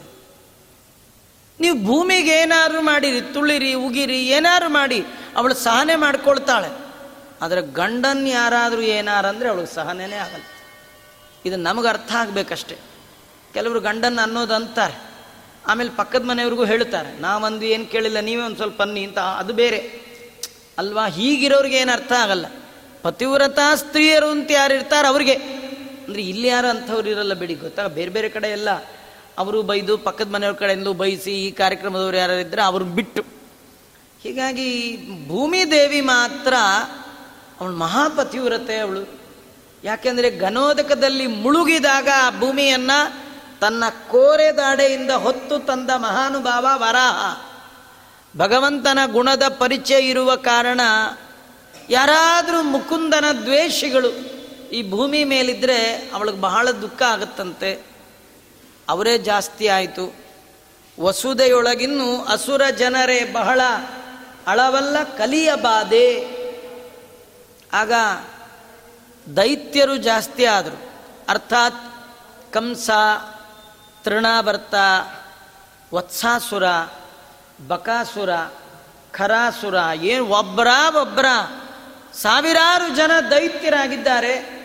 ನೀವು ಭೂಮಿಗೆ ಏನಾದ್ರು ಮಾಡಿರಿ, ತುಳಿರಿ, ಉಗಿರಿ, ಏನಾದ್ರು ಮಾಡಿ, ಅವಳು ಸಹನೆ ಮಾಡ್ಕೊಳ್ತಾಳೆ. ಆದರೆ ಗಂಡನ್ ಯಾರಾದರೂ ಏನಾರಂದ್ರೆ ಅವಳು ಸಹನೆನೇ ಆಗಲ್ಲ. ಇದು ನಮಗೆ ಅರ್ಥ ಆಗಬೇಕಷ್ಟೆ. ಕೆಲವರು ಗಂಡನ್ನು ಅನ್ನೋದು ಅಂತಾರೆ. ಆಮೇಲೆ ಪಕ್ಕದ ಮನೆಯವ್ರಿಗೂ ಹೇಳ್ತಾರೆ ನಾವಂದು ಏನು ಕೇಳಿಲ್ಲ, ನೀವೇ ಒಂದು ಸ್ವಲ್ಪ ಅನ್ನಿ ಅಂತ ಅದು ಬೇರೆ. ಅಲ್ವಾ? ಹೀಗಿರೋರಿಗೆ ಏನು ಅರ್ಥ ಆಗಲ್ಲ. ಪತಿವ್ರತ ಸ್ತ್ರೀಯರು ಅಂತ ಯಾರು ಇರ್ತಾರೆ ಅವ್ರಿಗೆ. ಅಂದರೆ ಇಲ್ಲಿ ಯಾರು ಅಂಥವ್ರು ಇರಲ್ಲ ಬಿಡಿ ಗೊತ್ತಾ ಬೇರೆ ಬೇರೆ ಕಡೆ ಎಲ್ಲ ಅವರು ಬೈದು ಪಕ್ಕದ ಮನೆಯವ್ರ ಕಡೆಯಿಂದ ಬೈಸಿ ಈ ಕಾರ್ಯಕ್ರಮದವರು ಯಾರು ಇದ್ದರೆ ಅವ್ರು ಬಿಟ್ಟು. ಹೀಗಾಗಿ ಭೂಮಿ ದೇವಿ ಮಾತ್ರ ಅವಳು ಮಹಾಪತಿವ್ರತೆ ಅವಳು. ಯಾಕೆಂದರೆ ಗನೋದಕದಲ್ಲಿ ಮುಳುಗಿದಾಗ ಆ ಭೂಮಿಯನ್ನು ತನ್ನ ಕೋರೆ ದಾಡೆಯಿಂದ ಹೊತ್ತು ತಂದ ಮಹಾನುಭಾವ ವರಾಹ. ಭಗವಂತನ ಗುಣದ ಪರಿಚಯ ಇರುವ ಕಾರಣ ಯಾರಾದರೂ ಮುಕುಂದನ ದ್ವೇಷಿಗಳು ಈ ಭೂಮಿ ಮೇಲಿದ್ದರೆ ಅವಳಿಗೆ ಬಹಳ ದುಃಖ ಆಗುತ್ತಂತೆ. ಅವರೇ ಜಾಸ್ತಿ ಆಯಿತು. ವಸುದೆಯೊಳಗಿನ್ನೂ ಅಸುರ ಜನರೇ ಬಹಳ ಅಳವಲ್ಲ ಕಲಿಯಬಾದೆ. ಆಗ ದೈತ್ಯರು ಜಾಸ್ತಿ ಆದರು. ಅರ್ಥಾತ್ ಕಂಸ ತೃಣಾಭರ್ತ ವತ್ಸಾಸುರ, ಬಕಾಸುರ, ಖರಾಸುರ, ಏನು ಒಬ್ಬರ ಒಬ್ಬರ ಸಾವಿರಾರು ಜನ ದೈತ್ಯರಾಗಿದ್ದಾರೆ.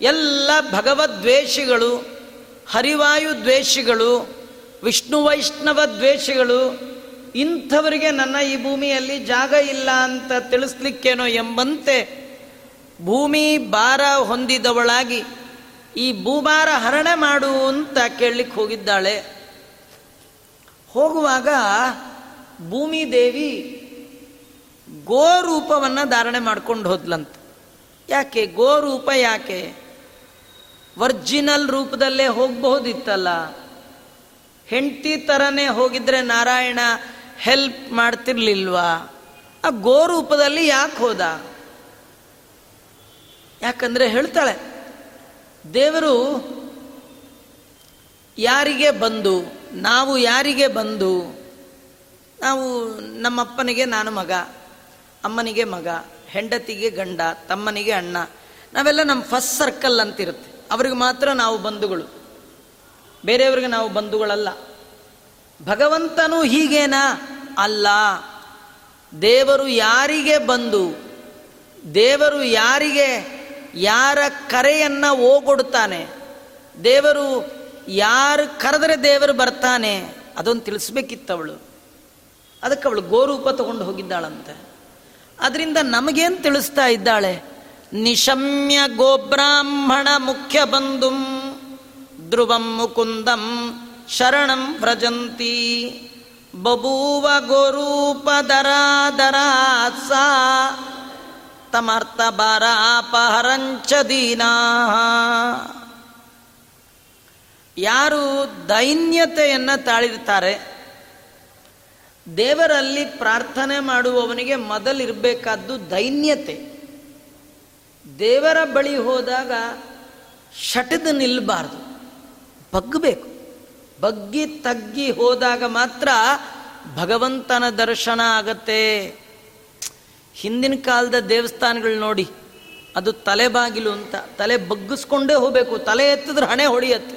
ಎಲ್ಲ ಭಗವದ್ವೇಷಿಗಳು, ಹರಿವಾಯು ದ್ವೇಷಿಗಳು, ವಿಷ್ಣು ವೈಷ್ಣವ ದ್ವೇಷಿಗಳು, ಇಂಥವರಿಗೆ ನನ್ನ ಈ ಭೂಮಿಯಲ್ಲಿ ಜಾಗ ಇಲ್ಲ ಅಂತ ತಿಳಿಸ್ಲಿಕ್ಕೇನೋ ಎಂಬಂತೆ ಭೂಮಿ ಭಾರ ಹೊಂದಿದವಳಾಗಿ ಈ ಭೂಭಾರ ಹರಣೆ ಮಾಡು ಅಂತ ಕೇಳಲಿಕ್ಕೆ ಹೋಗಿದ್ದಾಳೆ. ಹೋಗುವಾಗ ಭೂಮಿ ದೇವಿ ಗೋರೂಪವನ್ನು ಧಾರಣೆ ಮಾಡ್ಕೊಂಡು ಹೋದ್ಲಂತ. ಯಾಕೆ? ಗೋರೂಪ ಯಾಕೆ? ವರ್ಜಿನಲ್ ರೂಪದಲ್ಲೇ ಹೋಗಬಹುದಿತ್ತಲ್ಲ. ಹೆಂಡತಿ ಥರನೇ ಹೋಗಿದ್ರೆ ನಾರಾಯಣ ಹೆಲ್ಪ್ ಮಾಡ್ತಿರ್ಲಿಲ್ವಾ? ಆ ಗೋರೂಪದಲ್ಲಿ ಯಾಕೆ ಹೋದ? ಯಾಕಂದ್ರೆ ಹೇಳ್ತಾಳೆ, ದೇವರು ಯಾರಿಗೆ ಬಂದು, ನಾವು ಯಾರಿಗೆ ಬಂದು, ನಾವು ನಮ್ಮಪ್ಪನಿಗೆ ನಾನು ಮಗ, ಅಮ್ಮನಿಗೆ ಮಗ, ಹೆಂಡತಿಗೆ ಗಂಡ, ತಮ್ಮನಿಗೆ ಅಣ್ಣ, ನಾವೆಲ್ಲ ನಮ್ಮ ಫಸ್ಟ್ ಸರ್ಕಲ್ ಅಂತಿರುತ್ತೆ. ಅವ್ರಿಗೆ ಮಾತ್ರ ನಾವು ಬಂಧುಗಳು. ಬೇರೆಯವ್ರಿಗೆ ನಾವು ಬಂಧುಗಳಲ್ಲ. ಭಗವಂತನು ಹೀಗೇನಾ? ಅಲ್ಲ. ದೇವರು ಯಾರಿಗೆ ಬಂದು, ದೇವರು ಯಾರಿಗೆ ಯಾರ ಕರೆಯನ್ನ ಓಗೊಡ್ತಾನೆ ದೇವರು ಯಾರು ಕರೆದರೆ ದೇವರು ಬರ್ತಾನೆ? ಅದೊಂದು ತಿಳಿಸ್ಬೇಕಿತ್ತು ಅವಳು ಅದಕ್ಕೆ ಅವಳು ಗೋರೂಪ ತಗೊಂಡು ಹೋಗಿದ್ದಾಳಂತೆ. ಅದರಿಂದ ನಮಗೇನು ತಿಳಿಸ್ತಾ ಇದ್ದಾಳೆ? ನಿಶಮ್ಯ ಗೋಬ್ರಾಹ್ಮಣ ಮುಖ್ಯ ಬಂಧುಂ ಧ್ರುವಂ ಮುಕುಂದಂ ಶರಣಂ ವ್ರಜಂತಿ. ಬಭೂವ ಗೋರೂಪದರಾದರ ಸಾ ತಮರ್ಥ ಬಾರಾಪಹರಂಚ ದೀನಾ. ಯಾರು ದೈನ್ಯತೆಯನ್ನು ತಾಳಿರ್ತಾರೆ, ದೇವರಲ್ಲಿ ಪ್ರಾರ್ಥನೆ ಮಾಡುವವನಿಗೆ ಮೊದಲಿರಬೇಕಾದ್ದು ದೈನ್ಯತೆ. ದೇವರ ಬಳಿ ಹೋದಾಗ ಶಟದು ನಿಲ್ಲಬಾರ್ದು ಬಗ್ಗಬೇಕು. ಬಗ್ಗಿ ತಗ್ಗಿ ಹೋದಾಗ ಮಾತ್ರ ಭಗವಂತನ ದರ್ಶನ ಆಗತ್ತೆ. ಹಿಂದಿನ ಕಾಲದ ದೇವಸ್ಥಾನಗಳು ನೋಡಿ, ಅದು ತಲೆ ಬಾಗಿಲು ಅಂತ, ತಲೆ ಬಗ್ಗಿಸ್ಕೊಂಡೇ ಹೋಗಬೇಕು, ತಲೆ ಎತ್ತಿದ್ರೆ ಹಣೆ ಹೊಡೆಯತ್ತೆ.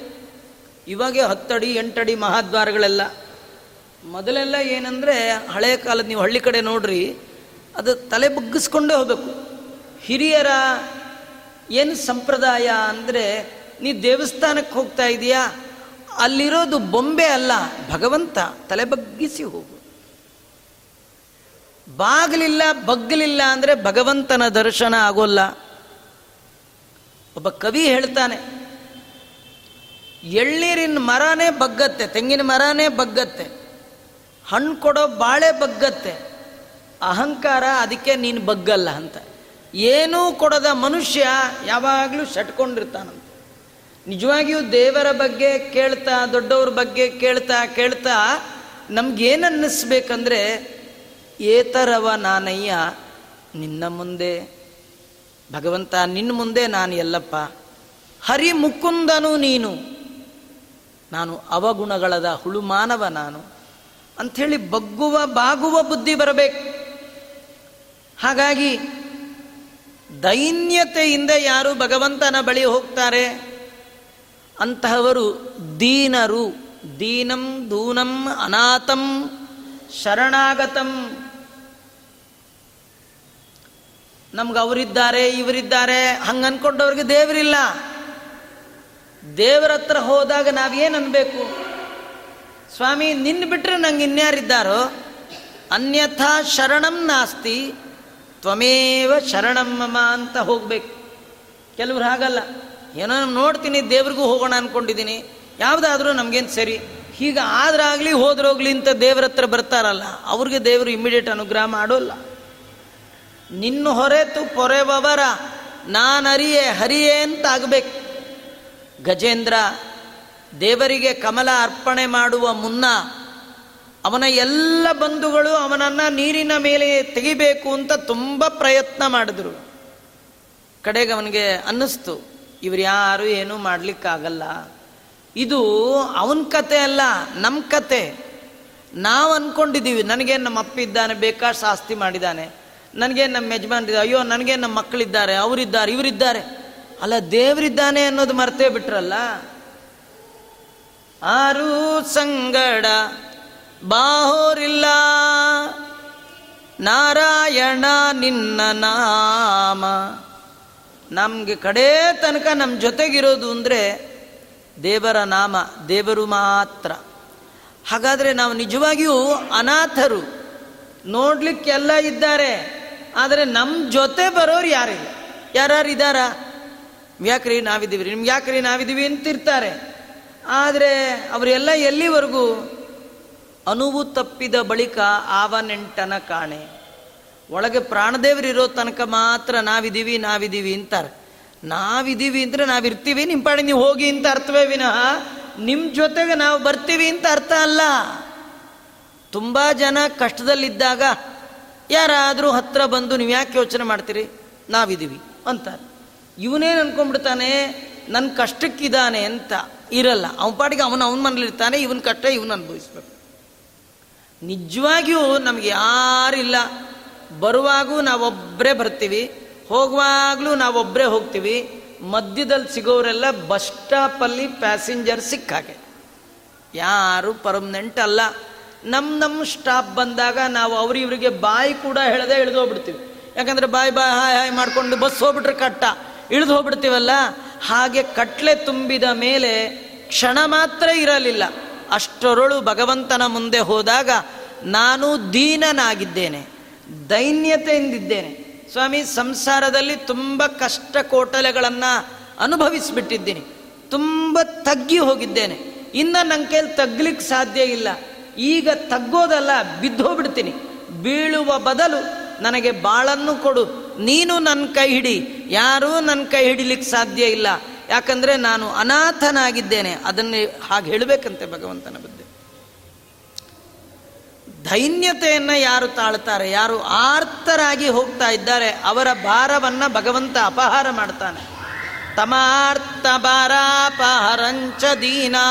ಇವಾಗೆ ಹತ್ತಡಿ, ಎಂಟಡಿ ಮಹಾದ್ವಾರಗಳೆಲ್ಲ. ಮೊದಲೆಲ್ಲ ಏನಂದರೆ, ಹಳೆ ಕಾಲದ ನೀವು ಹಳ್ಳಿ ಕಡೆ ನೋಡ್ರಿ, ಅದು ತಲೆ ಬಗ್ಗಿಸ್ಕೊಂಡೇ ಹೋಗಬೇಕು. ಹಿರಿಯರ ಏನು ಸಂಪ್ರದಾಯ ಅಂದರೆ, ನೀ ದೇವಸ್ಥಾನಕ್ಕೆ ಹೋಗ್ತಾ ಇದೀಯಾ? ಅಲ್ಲಿರೋದು ಬೊಂಬೆ ಅಲ್ಲ, ಭಗವಂತ ತಲೆ ಬಗ್ಗಿಸಿ ಹೋಗು. ಬಾಗಲಿಲ್ಲ, ಬಗ್ಗಲಿಲ್ಲ ಅಂದರೆ ಭಗವಂತನ ದರ್ಶನ ಆಗೋಲ್ಲ. ಒಬ್ಬ ಕವಿ ಹೇಳ್ತಾನೆ ಎಳ್ಳೀರಿನ ಮರನೇ ಬಗ್ಗತ್ತೆ, ತೆಂಗಿನ ಮರನೇ ಬಗ್ಗತ್ತೆ ಹಣ್ಣು ಕೊಡೋ ಬಾಳೆ ಬಗ್ಗತ್ತೆ, ಅಹಂಕಾರ ಅದಕ್ಕೆ ನೀನು ಬಗ್ಗಲ್ಲ ಅಂತ. ಏನೂ ಕೊಡದ ಮನುಷ್ಯ ಯಾವಾಗಲೂ ಶಟ್ಕೊಂಡಿರ್ತಾನಂತ. ನಿಜವಾಗಿಯೂ ದೇವರ ಬಗ್ಗೆ ಕೇಳ್ತಾ, ದೊಡ್ಡವ್ರ ಬಗ್ಗೆ ಕೇಳ್ತಾ ಕೇಳ್ತಾ ನಮ್ಗೇನು ಅನ್ನಿಸ್ಬೇಕಂದ್ರೆ ಏತರವ ನಾನಯ್ಯ, ನಿನ್ನ ಮುಂದೆ. ಭಗವಂತ, ನಿನ್ನ ಮುಂದೆ ನಾನು ಎಲ್ಲಪ್ಪ. ಹರಿ ಮುಕುಂದನು ನೀನು. ನಾನು ಅವಗುಣಗಳದ ಹುಳುಮಾನವ ನಾನು. ಅಂಥೇಳಿ ಬಗ್ಗುವ, ಬಾಗುವ ಬುದ್ಧಿ ಬರಬೇಕು. ಹಾಗಾಗಿ ದೈನ್ಯತೆಯಿಂದ ಯಾರು ಭಗವಂತನ ಬಳಿ ಹೋಗ್ತಾರೆ? ಅಂತಹವರು ದೀನರು. ದೀನಂ ದೂನಂ ಅನಾಥಂ ಶರಣಾಗತಂ. ನಮ್ಗೆ ಅವರಿದ್ದಾರೆ, ಇವರಿದ್ದಾರೆ ಹಂಗೆ ಅನ್ಕೊಂಡವ್ರಿಗೆ ದೇವರಿಲ್ಲ. ದೇವರ ಹತ್ರ ಹೋದಾಗ ನಾವೇನು ಅನ್ಬೇಕು ಸ್ವಾಮಿ ನಿನ್ನ ಬಿಟ್ಟರೆ ನಂಗೆ ಇನ್ಯಾರಿದ್ದಾರೋ ಅನ್ಯಥಾ ಶರಣಂ ನಾಸ್ತಿ, ತ್ವಮೇವ ಶರಣಂ ಮಮ ಅಂತ ಹೋಗ್ಬೇಕು. ಕೆಲವ್ರು ಹಾಗಲ್ಲ. ಏನೋ ನೋಡ್ತೀನಿ, ದೇವ್ರಿಗೂ ಹೋಗೋಣ ಅನ್ಕೊಂಡಿದ್ದೀನಿ. ಯಾವುದಾದ್ರೂ ನಮಗೇನು ಸರಿ. ಹೀಗೆ ಆದ್ರಾಗ್ಲಿ ಹೋದ್ರೋಗ್ಲಿ ಅಂತ ದೇವ್ರ ಹತ್ರ ಬರ್ತಾರಲ್ಲ, ಅವ್ರಿಗೆ ದೇವರು ಇಮಿಡಿಯೇಟ್ ಅನುಗ್ರಹ ಮಾಡೋಲ್ಲ. ನಿನ್ನ ಹೊರೆತು ಪೊರೆವವರ ನಾನರಿಯೇ ಹರಿಯೇ ಅಂತ ಆಗಬೇಕು ಗಜೇಂದ್ರ, ದೇವರಿಗೆ ಕಮಲ ಅರ್ಪಣೆ ಮಾಡುವ ಮುನ್ನ ಅವನ ಎಲ್ಲ ಬಂಧುಗಳು ಅವನನ್ನು ನೀರಿನ ಮೇಲೆ ತೆಗಿಬೇಕು ಅಂತ ತುಂಬ ಪ್ರಯತ್ನ ಮಾಡಿದ್ರು. ಕಡೆಗೆ ಅವನಿಗೆ ಅನ್ನಿಸ್ತು, ಇವ್ರು ಯಾರು ಏನೂ ಮಾಡ್ಲಿಕ್ಕಾಗಲ್ಲ. ಇದು ಅವನ ಕತೆ ಅಲ್ಲ ನಮ್ಮ ಕತೆ. ನಾವು ಅಂದ್ಕೊಂಡಿದ್ದೀವಿ ನನಗೆ ನಮ್ಮ ಅಪ್ಪ ಇದ್ದಾನೆ ಬೇಕಾಷ್ಟು ಆಸ್ತಿ ಮಾಡಿದ್ದಾನೆ ನನಗೆ ನಮ್ಮ ಯಜಮಾನ್ ಅಯ್ಯೋ ನನಗೆ ನಮ್ಮ ಮಕ್ಕಳಿದ್ದಾರೆ ಅವರಿದ್ದಾರೆ, ಇವರಿದ್ದಾರೆ. ಅಲ್ಲ, ದೇವರಿದ್ದಾನೆ ಅನ್ನೋದು ಮರ್ತೇ ಬಿಟ್ರಲ್ಲ? ಆರು ಸಂಗಡ ಬಾಹೋರಿಲ್ಲ. ನಾರಾಯಣ ನಿನ್ನ ನಾಮ. ನಮಗೆ ಕಡೇ ತನಕ ನಮ್ಮ ಜೊತೆಗಿರೋದು ಅಂದರೆ ದೇವರ ನಾಮ, ದೇವರು ಮಾತ್ರ. ಹಾಗಾದರೆ ನಾವು ನಿಜವಾಗಿಯೂ ಅನಾಥರು. ನೋಡಲಿಕ್ಕೆಲ್ಲ ಇದ್ದಾರೆ, ಆದರೆ ನಮ್ಮ ಜೊತೆ ಬರೋರು ಯಾರಿಲ್ಲ? ಯಾರ್ಯಾರು ಇದ್ದಾರ? ಯಾಕ್ರಿ ನಾವಿದ್ದೀವಿ ನಿಮ್ಗೆ ಯಾಕ್ರಿ ನಾವಿದ್ದೀವಿ ಅಂತಿರ್ತಾರೆ. ಆದರೆ ಅವರೆಲ್ಲ ಎಲ್ಲಿವರೆಗೂ? ಅನುವು ತಪ್ಪಿದ ಬಳಿಕ ಆವನೆಂಟನ ಕಾಣೆ. ಒಳಗೆ ಪ್ರಾಣದೇವರಿರೋ ತನಕ ಮಾತ್ರ ನಾವಿದ್ದೀವಿ ನಾವಿದ್ದೀವಿ ಅಂತಾರೆ. ನಾವಿದ್ದೀವಿ ಅಂದರೆ ನಾವಿರ್ತೀವಿ. ನಿಮ್ಮ ಪಾಡಿ ನೀವು ಹೋಗಿ ಅಂತ ಅರ್ಥವೇ ವಿನಃ ನಿಮ್ಮ ಜೊತೆಗೆ ನಾವು ಬರ್ತೀವಿ ಅಂತ ಅರ್ಥ ಅಲ್ಲ. ತುಂಬ ಜನ ಕಷ್ಟದಲ್ಲಿದ್ದಾಗ ಯಾರಾದರೂ ಹತ್ರ ಬಂದು ನೀವು ಯಾಕೆ ಯೋಚನೆ ಮಾಡ್ತೀರಿ? ನಾವಿದ್ದೀವಿ ಅಂತ. ಇವನೇನು ಅನ್ಕೊಂಡ್ಬಿಡ್ತಾನೆ ನನ್ನ ಕಷ್ಟಕ್ಕಿದ್ದಾನೆ ಅಂತ ಇರಲ್ಲ. ಅವನ ಪಾಡಿಗೆ ಅವನು ಅವನ ಮನೇಲಿರ್ತಾನೆ ಇವನ ಕಷ್ಟ ಇವನು ಅನುಭವಿಸ್ಬೇಕು. ನಿಜವಾಗಿಯೂ ನಮಗೆ ಯಾರಿಲ್ಲ. ಬರುವಾಗೂ ನಾವೊಬ್ಬರೇ ಬರ್ತೀವಿ. ಹೋಗುವಾಗಲೂ ನಾವೊಬ್ಬರೇ ಹೋಗ್ತೀವಿ. ಮಧ್ಯದಲ್ಲಿ ಸಿಗೋರೆಲ್ಲ ಬಸ್ ಸ್ಟಾಪಲ್ಲಿ ಪ್ಯಾಸೆಂಜರ್ ಸಿಕ್ಕ ಹಾಗೆ. ಯಾರು ಪರ್ಮನೆಂಟ್ ಅಲ್ಲ. ನಮ್ಮ ನಮ್ಮ ಸ್ಟಾಪ್ ಬಂದಾಗ ನಾವು ಅವ್ರಿವ್ರಿಗೆ ಬಾಯಿ ಕೂಡ ಹೇಳದೆ ಇಳಿದು ಹೋಗ್ಬಿಡ್ತೀವಿ. ಯಾಕಂದ್ರೆ ಬಾಯ್ ಬಾಯ್ ಹಾಯ್ ಹಾಯ್ ಮಾಡ್ಕೊಂಡು ಬಸ್ ಹೋಗ್ಬಿಟ್ರೆ ಕಟ್ಟ. ಇಳಿದು ಹೋಗ್ಬಿಡ್ತೀವಲ್ಲ? ಹಾಗೆ ಕಟ್ಲೆ ತುಂಬಿದ ಮೇಲೆ ಕ್ಷಣ ಮಾತ್ರ ಇರಲಿಲ್ಲ. ಅಷ್ಟರೊಳು ಭಗವಂತನ ಮುಂದೆ ಹೋದಾಗ ನಾನು ದೀನನಾಗಿದ್ದೇನೆ. ದೈನ್ಯತೆಯಿಂದಿದ್ದೇನೆ. ಸ್ವಾಮಿ, ಸಂಸಾರದಲ್ಲಿ ತುಂಬ ಕಷ್ಟ ಕೋಟಲೆಗಳನ್ನು ಅನುಭವಿಸಿಬಿಟ್ಟಿದ್ದೀನಿ. ತುಂಬ ತಗ್ಗಿ ಹೋಗಿದ್ದೇನೆ. ಇನ್ನು ನನ್ನ ಕೈಲಿ ತಗ್ಲಿಕ್ಕೆ ಸಾಧ್ಯ ಇಲ್ಲ. ಈಗ ತಗ್ಗೋದಲ್ಲ ಬಿದ್ದೋಗ್ಬಿಡ್ತೀನಿ. ಬೀಳುವ ಬದಲು ನನಗೆ ಬಾಳನ್ನು ಕೊಡು. ನೀನು ನನ್ನ ಕೈ ಹಿಡಿ. ಯಾರೂ ನನ್ನ ಕೈ ಹಿಡಿಲಿಕ್ಕೆ ಸಾಧ್ಯ ಇಲ್ಲ. ಯಾಕಂದರೆ ನಾನು ಅನಾಥನಾಗಿದ್ದೇನೆ. ಅದನ್ನೇ ಹಾಗೆ ಹೇಳಬೇಕಂತೆ ಭಗವಂತನ ಬುದ್ಧಿ. ದೈನ್ಯತೆಯನ್ನ ಯಾರು ತಾಳ್ತಾರೆ, ಯಾರು ಆರ್ತರಾಗಿ ಹೋಗ್ತಾ ಇದ್ದಾರೆ, ಅವರ ಭಾರವನ್ನು ಭಗವಂತ ಅಪಹಾರ ಮಾಡ್ತಾನೆ. ತಮಾರ್ಥ ಭಾರಾಪಹರಂಚ ದೀನಾ.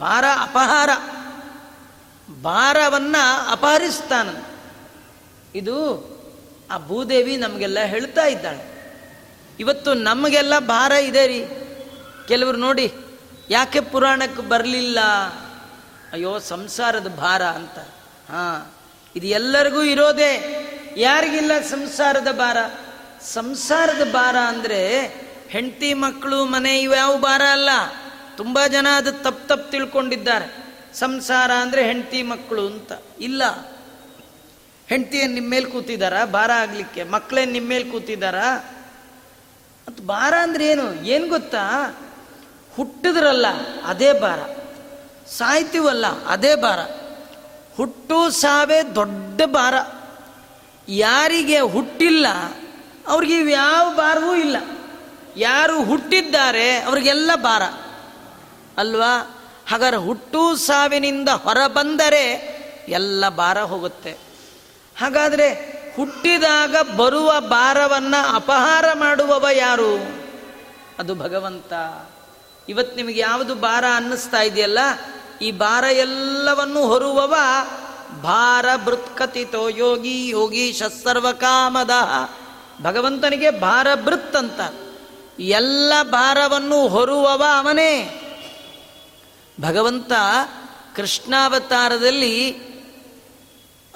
ಭಾರ ಅಪಹಾರ. ಭಾರವನ್ನು ಅಪಹರಿಸ್ತಾನ. ಇದು ಆ ಭೂದೇವಿ ನಮಗೆಲ್ಲ ಹೇಳ್ತಾ ಇದ್ದಾಳೆ. ಇವತ್ತು ನಮಗೆಲ್ಲ ಭಾರ ಇದೆ ರೀ. ಕೆಲವರು ನೋಡಿ, ಯಾಕೆ ಪುರಾಣಕ್ಕೆ ಬರಲಿಲ್ಲ? ಅಯ್ಯೋ ಸಂಸಾರದ ಭಾರ ಅಂತ. ಹಾಂ, ಇದು ಎಲ್ಲರಿಗೂ ಇರೋದೇ. ಯಾರಿಗಿಲ್ಲ ಸಂಸಾರದ ಭಾರ? ಸಂಸಾರದ ಭಾರ ಅಂದರೆ ಹೆಂಡತಿ ಮಕ್ಕಳು ಮನೆ ಇವ್ಯಾವ ಭಾರ ಅಲ್ಲ. ತುಂಬ ಜನ ಅದು ತಪ್ಪು ತಪ್ಪು ತಿಳ್ಕೊಂಡಿದ್ದಾರೆ. ಸಂಸಾರ ಅಂದರೆ ಹೆಂಡತಿ ಮಕ್ಕಳು ಅಂತ. ಇಲ್ಲ. ಹೆಂಡತಿಯನ್ನು ನಿಮ್ಮ ಮೇಲೆ ಕೂತಿದ್ದಾರ ಭಾರ ಆಗಲಿಕ್ಕೆ. ಮಕ್ಕಳೇ ನಿಮ್ಮ ಮೇಲೆ ಕೂತಿದ್ದಾರ ಅಂತ ಭಾರ ಅಂದ್ರೆ ಏನು? ಏನು ಗೊತ್ತಾ? ಹುಟ್ಟಿದ್ರಲ್ಲ, ಅದೇ ಭಾರ. ಸಾಯ್ತೀವಲ್ಲ, ಅದೇ ಭಾರ. ಹುಟ್ಟು ಸಾವೇ ದೊಡ್ಡ ಭಾರ. ಯಾರಿಗೆ ಹುಟ್ಟಿಲ್ಲ, ಅವ್ರಿಗೆ ಯಾವ ಭಾರವೂ ಇಲ್ಲ. ಯಾರು ಹುಟ್ಟಿದ್ದಾರೆ, ಅವ್ರಿಗೆಲ್ಲ ಭಾರ. ಅಲ್ವಾ? ಹಾಗಾದ್ರೆ ಹುಟ್ಟು ಸಾವಿನಿಂದ ಹೊರಬಂದರೆ ಎಲ್ಲ ಭಾರ ಹೋಗುತ್ತೆ. ಹಾಗಾದರೆ ಹುಟ್ಟಿದಾಗ ಬರುವ ಭಾರವನ್ನು ಅಪಹಾರ ಮಾಡುವವ ಯಾರು? ಅದು ಭಗವಂತ. ಇವತ್ತು ನಿಮಗೆ ಯಾವುದು ಭಾರ ಅನ್ನಿಸ್ತಾ ಇದೆಯಲ್ಲ, ಈ ಭಾರ ಎಲ್ಲವನ್ನು ಹೊರುವವ ಭಾರ ಬೃತ್ಕತಿತೋ ಯೋಗಿ ಯೋಗೀಶ ಸರ್ವಕಾಮದ ಭಗವಂತನಿಗೆ ಭಾರ ಬೃತ್ ಅಂತ. ಎಲ್ಲ ಭಾರವನ್ನು ಹೊರುವವ ಅವನೇ. ಭಗವಂತ ಕೃಷ್ಣಾವತಾರದಲ್ಲಿ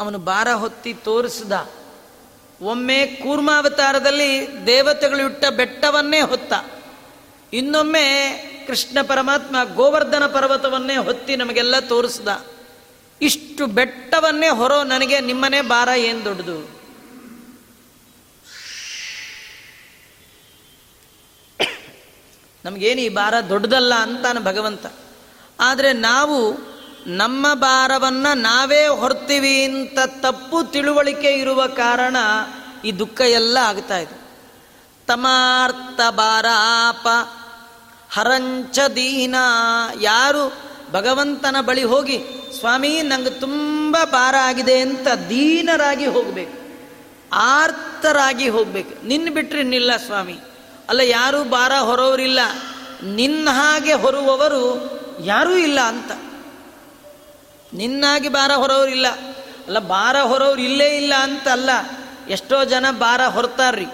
ಅವನು ಭಾರ ಹೊತ್ತಿ ತೋರಿಸಿದ. ಒಮ್ಮೆ ಕೂರ್ಮಾವತಾರದಲ್ಲಿ ದೇವತೆಗಳು ಇಟ್ಟ ಬೆಟ್ಟವನ್ನೇ ಹೊತ್ತ. ಇನ್ನೊಮ್ಮೆ ಕೃಷ್ಣ ಪರಮಾತ್ಮ ಗೋವರ್ಧನ ಪರ್ವತವನ್ನೇ ಹೊತ್ತಿ ನಮಗೆಲ್ಲ ತೋರಿಸ್ದ. ಇಷ್ಟು ಬೆಟ್ಟವನ್ನೇ ಹೊರೋ ನನಗೆ ನಿಮ್ಮನೆ ಭಾರ ಏನು ದೊಡ್ಡದು? ನಮಗೇನು ಈ ಭಾರ ದೊಡ್ಡದಲ್ಲ ಅಂತಾನೆ ಭಗವಂತ. ಆದರೆ ನಾವು ನಮ್ಮ ಭಾರವನ್ನು ನಾವೇ ಹೊರ್ತೀವಿ ಅಂತ ತಪ್ಪು ತಿಳುವಳಿಕೆ ಇರುವ ಕಾರಣ ಈ ದುಃಖ ಎಲ್ಲ ಆಗ್ತಾ ಇದೆ. ತಮಾರ್ಥ ಬಾರಾಪ ಹರಂಚ ದೀನ. ಯಾರು ಭಗವಂತನ ಬಳಿ ಹೋಗಿ, ಸ್ವಾಮಿ, ನಂಗೆ ತುಂಬ ಭಾರ ಆಗಿದೆ ಅಂತ ದೀನರಾಗಿ ಹೋಗಬೇಕು, ಆರ್ತರಾಗಿ ಹೋಗಬೇಕು. ನಿನ್ನ ಬಿಟ್ಟರೆ ನಿಲ್ಲ ಸ್ವಾಮಿ. ಅಲ್ಲ, ಯಾರೂ ಭಾರ ಹೊರೋರಿಲ್ಲ. ನಿನ್ನ ಹಾಗೆ ಹೊರುವವರು ಯಾರೂ ಇಲ್ಲ ಅಂತ. ನಿನ್ನಾಗಿ ಭಾರ ಹೊರೋರಿಲ್ಲ. ಅಲ್ಲ, ಭಾರ ಹೊರೋರು ಇಲ್ಲೇ ಇಲ್ಲ ಅಂತ ಅಲ್ಲ, ಎಷ್ಟೋ ಜನ ಭಾರ ಹೊರ್ತಾರ್ರಿ.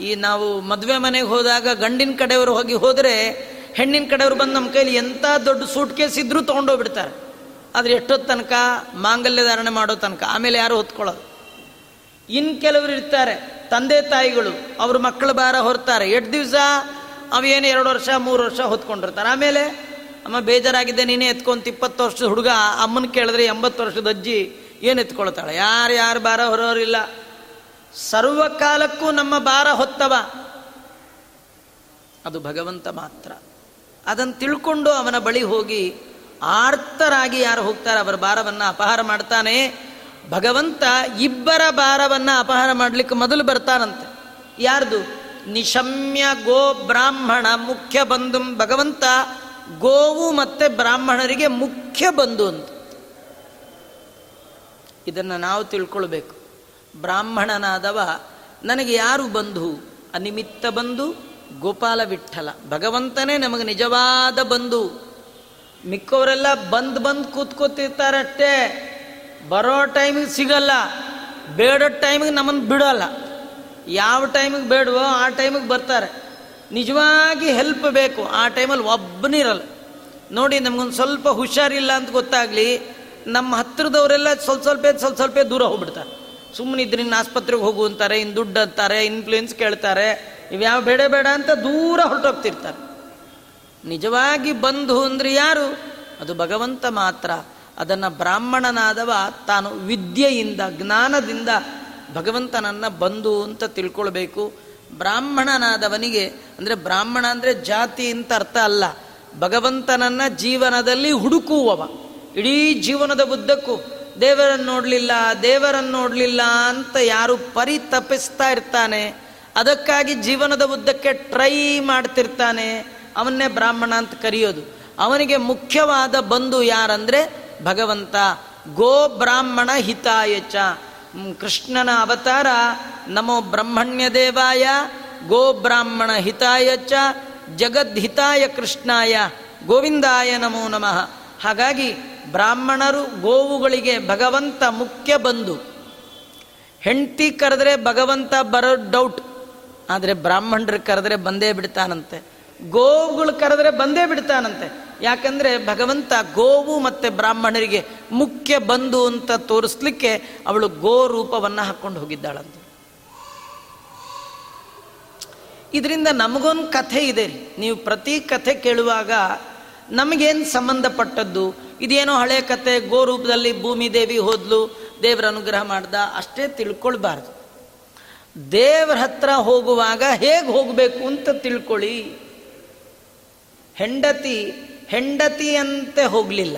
ಈ ನಾವು ಮದುವೆ ಮನೆಗೆ ಹೋದಾಗ ಗಂಡಿನ ಕಡೆಯವರು ಹೋಗಿ ಹೋದರೆ ಹೆಣ್ಣಿನ ಕಡೆಯವ್ರು ಬಂದು ನಮ್ಮ ಕೈಲಿ ಎಂಥ ದೊಡ್ಡ ಸೂಟ್ ಕೇಸ್ ಇದ್ರೂ ತೊಗೊಂಡೋಗ್ಬಿಡ್ತಾರೆ. ಆದರೆ ಎಷ್ಟೊತ್ತು ತನಕ ಮಾಂಗಲ್ಯ ಧಾರಣೆ ಮಾಡೋ ತನಕ ಆಮೇಲೆ ಯಾರು ಹೊತ್ಕೊಳ್ಳೋದು? ಇನ್ನು ಕೆಲವರು ಇರ್ತಾರೆ, ತಂದೆ ತಾಯಿಗಳು, ಅವ್ರ ಮಕ್ಕಳ ಭಾರ ಹೊರ್ತಾರೆ. ಎಷ್ಟು ದಿವಸ ಅವೇನು ಎರಡು ವರ್ಷ, ಮೂರು ವರ್ಷ ಹೊತ್ಕೊಂಡಿರ್ತಾರೆ. ಆಮೇಲೆ, ಅಮ್ಮ, ಬೇಜಾರಾಗಿದೆ, ನೀನೇ ಎತ್ಕೊಂತ ಇಪ್ಪತ್ತು ವರ್ಷದ ಹುಡುಗ. ಅಮ್ಮನ ಕೇಳಿದ್ರೆ ಎಂಬತ್ತು ವರ್ಷದ ಅಜ್ಜಿ ಏನು ಎತ್ಕೊಳ್ತಾಳೆ? ಯಾರು ಯಾರು ಭಾರ ಹೊರೋರಿಲ್ಲ ಸರ್ವಕಾಲಕ್ಕೂ ನಮ್ಮ ಭಾರ ಹೊತ್ತವ. ಅದು ಭಗವಂತ ಮಾತ್ರ. ಅದನ್ನು ತಿಳ್ಕೊಂಡು ಅವನ ಬಳಿ ಹೋಗಿ ಆರ್ತರಾಗಿ ಯಾರು ಹೋಗ್ತಾರೆ ಅವರ ಭಾರವನ್ನು ಅಪಹಾರ ಮಾಡ್ತಾನೆ. ಭಗವಂತ ಇಬ್ಬರ ಭಾರವನ್ನು ಅಪಹಾರ ಮಾಡಲಿಕ್ಕೆ ಮೊದಲು ಬರ್ತಾನಂತೆ. ಯಾರ್ದು? ನಿಶಮ್ಯ ಗೋ ಬ್ರಾಹ್ಮಣ ಮುಖ್ಯ ಬಂಧು ಭಗವಂತ ಗೋವು ಮತ್ತೆ ಬ್ರಾಹ್ಮಣರಿಗೆ ಮುಖ್ಯ ಬಂಧು ಅಂತ. ಇದನ್ನು ನಾವು ತಿಳ್ಕೊಳ್ಬೇಕು. ಬ್ರಾಹ್ಮಣನಾದವ ನನಗೆ ಯಾರು ಬಂಧು? ಅನಿಮಿತ್ತ ಬಂಧು ಗೋಪಾಲ ವಿಠಲ ಭಗವಂತನೇ ನಮಗೆ ನಿಜವಾದ ಬಂಧು. ಮಿಕ್ಕವರೆಲ್ಲ ಬಂದ್ ಬಂದ್ ಕೂತ್ಕೋತಿರ್ತಾರಷ್ಟೇ ಬರೋ ಟೈಮಿಗೆ ಸಿಗಲ್ಲ. ಬೇಡ ಟೈಮಿಗೆ ನಮ್ಮನ್ನು ಬಿಡೋಲ್ಲ. ಯಾವ ಟೈಮಿಗೆ ಬೇಡವೋ ಆ ಟೈಮಿಗೆ ಬರ್ತಾರೆ. ನಿಜವಾಗಿ ಹೆಲ್ಪ್ ಬೇಕು. ಆ ಟೈಮಲ್ಲಿ ಒಬ್ಬನಿರಲ್ಲ ನೋಡಿ, ನಮಗೊಂದು ಸ್ವಲ್ಪ ಹುಷಾರಿಲ್ಲ ಅಂತ ಗೊತ್ತಾಗಲಿ, ನಮ್ಮ ಹತ್ತಿರದವರೆಲ್ಲ ಸ್ವಲ್ಪ ಸ್ವಲ್ಪ ಸ್ವಲ್ಪ ಸ್ವಲ್ಪ ದೂರ ಹೋಗ್ಬಿಡ್ತಾರೆ. ಸುಮ್ಮನೆ ಇದ್ರೆ ಇನ್ನು ಆಸ್ಪತ್ರೆಗೆ ಹೋಗು ಅಂತಾರೆ ಇನ್ನು ದುಡ್ಡು ಅಂತಾರೆ, ಇನ್ಫ್ಲೂಯೆನ್ಸ್ ಕೇಳ್ತಾರೆ. ಇವ್ಯಾವ ಬೇಡ ಬೇಡ ಅಂತ ದೂರ ಹೊರಟೋಗ್ತಿರ್ತಾರೆ. ನಿಜವಾಗಿ ಬಂಧು ಅಂದ್ರೆ ಯಾರು? ಅದು ಭಗವಂತ ಮಾತ್ರ. ಅದನ್ನು ಬ್ರಾಹ್ಮಣನಾದವ ತಾನು ವಿದ್ಯೆಯಿಂದ, ಜ್ಞಾನದಿಂದ ಭಗವಂತನನ್ನ ಬಂಧು ಅಂತ ತಿಳ್ಕೊಳ್ಬೇಕು. ಬ್ರಾಹ್ಮಣನಾದವನಿಗೆ, ಅಂದರೆ ಬ್ರಾಹ್ಮಣ ಅಂದರೆ ಜಾತಿ ಅಂತ ಅರ್ಥ ಅಲ್ಲ. ಭಗವಂತನನ್ನ ಜೀವನದಲ್ಲಿ ಹುಡುಕುವವ. ಇಡೀ ಜೀವನದ ಉದ್ದಕ್ಕೂ ದೇವರನ್ನು ನೋಡಲಿಲ್ಲ ದೇವರನ್ನು ನೋಡಲಿಲ್ಲ ಅಂತ ಯಾರು ಪರಿತಪಿಸ್ತಾ ಇರ್ತಾನೆ ಅದಕ್ಕಾಗಿ ಜೀವನದ ಉದ್ದಕ್ಕೆ ಟ್ರೈ ಮಾಡ್ತಿರ್ತಾನೆ ಅವನ್ನೇ ಬ್ರಾಹ್ಮಣ ಅಂತ ಕರೆಯೋದು. ಅವನಿಗೆ ಮುಖ್ಯವಾದ ಬಂಧು ಯಾರಂದ್ರೆ ಭಗವಂತ. ಗೋ ಬ್ರಾಹ್ಮಣ ಹಿತಾಯಚ. ಕೃಷ್ಣನ ಅವತಾರ ನಮೋ ಬ್ರಹ್ಮಣ್ಯ ದೇವಾಯ ಗೋ ಬ್ರಾಹ್ಮಣ ಹಿತಾಯಚ. ಜಗದ್ಹಿತಾಯ ಕೃಷ್ಣಾಯ. ಗೋವಿಂದಾಯ ನಮೋ ನಮಃ. ಹಾಗಾಗಿ ಬ್ರಾಹ್ಮಣರು ಗೋವುಗಳಿಗೆ ಭಗವಂತ ಮುಖ್ಯ ಬಂಧು. ಹೆಂಡತಿ ಕರೆದ್ರೆ ಭಗವಂತ ಬರೋ ಡೌಟ್ ಆದರೆ ಬ್ರಾಹ್ಮಣರು ಕರೆದ್ರೆ ಬಂದೇ ಬಿಡ್ತಾನಂತೆ. ಗೋವುಗಳು ಕರೆದ್ರೆ ಬಂದೇ ಬಿಡ್ತಾನಂತೆ. ಯಾಕಂದ್ರೆ ಭಗವಂತ ಗೋವು ಮತ್ತೆ ಬ್ರಾಹ್ಮಣರಿಗೆ ಮುಖ್ಯ ಬಂಧು ಅಂತ ತೋರಿಸ್ಲಿಕ್ಕೆ ಅವಳು ಗೋ ರೂಪವನ್ನು ಹಾಕ್ಕೊಂಡು ಹೋಗಿದ್ದಾಳಂತೆ. ಇದರಿಂದ ನಮಗೊಂದು ಕಥೆ ಇದೆ ರೀ. ನೀವು ಪ್ರತಿ ಕಥೆ ಕೇಳುವಾಗ ನಮಗೇನು ಸಂಬಂಧಪಟ್ಟದ್ದು ಇದೇನೋ ಹಳೆ ಕತೆ ಗೋ ರೂಪದಲ್ಲಿ ಭೂಮಿ ದೇವಿ ಹೋದ್ಲು, ದೇವರ ಅನುಗ್ರಹ ಮಾಡ್ದ, ಅಷ್ಟೇ ತಿಳ್ಕೊಳ್ಬಾರ್ದು. ದೇವರ ಹತ್ರ ಹೋಗುವಾಗ ಹೇಗೆ ಹೋಗಬೇಕು ಅಂತ ತಿಳ್ಕೊಳ್ಳಿ. ಹೆಂಡತಿ ಹೆಂಡತಿಯಂತೆ ಹೋಗಲಿಲ್ಲ.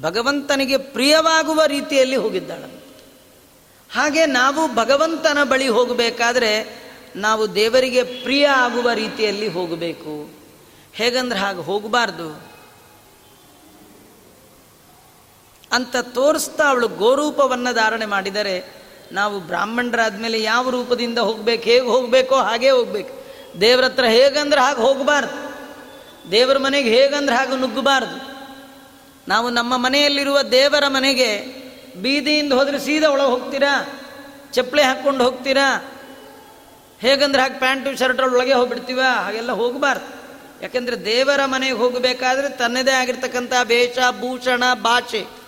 ಭಗವಂತನಿಗೆ ಪ್ರಿಯವಾಗುವ ರೀತಿಯಲ್ಲಿ ಹೋಗಿದ್ದಾಳ. ಹಾಗೆ ನಾವು ಭಗವಂತನ ಬಳಿ ಹೋಗಬೇಕಾದ್ರೆ ನಾವು ದೇವರಿಗೆ ಪ್ರಿಯ ಆಗುವ ರೀತಿಯಲ್ಲಿ ಹೋಗಬೇಕು. ಹೇಗಂದ್ರೆ ಹಾಗೆ ಹೋಗಬಾರ್ದು. ಅಂತ ತೋರಿಸ್ತಾ ಅವಳು ಗೋರೂಪವನ್ನು ಧಾರಣೆ ಮಾಡಿದರೆ ನಾವು ಬ್ರಾಹ್ಮಣರಾದ ಮೇಲೆ ಯಾವ ರೂಪದಿಂದ ಹೋಗ್ಬೇಕು, ಹೇಗೆ ಹೋಗಬೇಕೋ ಹಾಗೆ ಹೋಗ್ಬೇಕು. ದೇವ್ರ ಹತ್ರ ಹೇಗಂದ್ರೆ ಹಾಗೆ ಹೋಗಬಾರ್ದು. ದೇವರ ಮನೆಗೆ ಹೇಗಂದ್ರೆ ಹಾಗೆ ನುಗ್ಗಬಾರ್ದು. ನಾವು ನಮ್ಮ ಮನೆಯಲ್ಲಿರುವ ದೇವರ ಮನೆಗೆ ಬೀದಿಯಿಂದ ಹೋದ್ರೆ ಸೀದಾ ಒಳಗೆ ಹೋಗ್ತೀರಾ? ಚಪ್ಪಲಿ ಹಾಕ್ಕೊಂಡು ಹೋಗ್ತೀರಾ? ಹೇಗಂದ್ರೆ ಹಾಗೆ ಪ್ಯಾಂಟು, ಶರ್ಟ್ ಒಳಗೆ ಹೋಗ್ಬಿಡ್ತೀವ? ಹಾಗೆಲ್ಲ ಹೋಗಬಾರ್ದು. ಯಾಕೆಂದ್ರೆ ದೇವರ ಮನೆಗೆ ಹೋಗಬೇಕಾದ್ರೆ ತನ್ನದೇ ಆಗಿರ್ತಕ್ಕಂಥ ವೇಷ, ಭೂಷಣ, ಭಾಷೆ.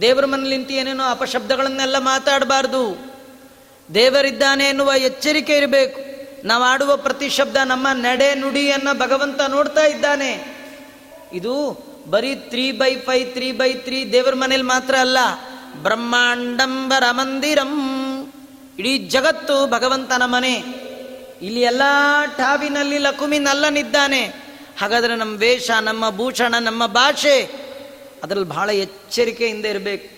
ದೇವರ ಮನೇಲಿ ನಿಂತು ಏನೇನೋ ಅಪಶಬ್ದಗಳನ್ನೆಲ್ಲ ಮಾತಾಡಬಾರ್ದು. ದೇವರಿದ್ದಾನೆ ಎನ್ನುವ ಎಚ್ಚರಿಕೆ ಇರಬೇಕು. ನಾವು ಆಡುವ ಪ್ರತಿ ಶಬ್ದ ನಮ್ಮ ನಡೆ ನುಡಿಯನ್ನು ಭಗವಂತ ನೋಡ್ತಾ ಇದ್ದಾನೆ. ಇದು ಬರೀ three by five, three by three ದೇವರ ಮನೇಲಿ ಮಾತ್ರ ಅಲ್ಲ, ಬ್ರಹ್ಮಾಂಡಂಬರ ಮಂದಿರಂ. ಇಡೀ ಜಗತ್ತು ಭಗವಂತನ ಮನೆ. ಇಲ್ಲಿ ಎಲ್ಲ ಠಾವಿನಲ್ಲಿ ಲಕುಮಿನಲ್ಲನಿದ್ದಾನೆ ಹಾಗಾದ್ರೆ ನಮ್ಮ ವೇಷ, ನಮ್ಮ ಭೂಷಣ, ನಮ್ಮ ಭಾಷೆ ಅದರಲ್ಲಿ ಬಹಳ ಎಚ್ಚರಿಕೆಯಿಂದ ಇರಬೇಕು.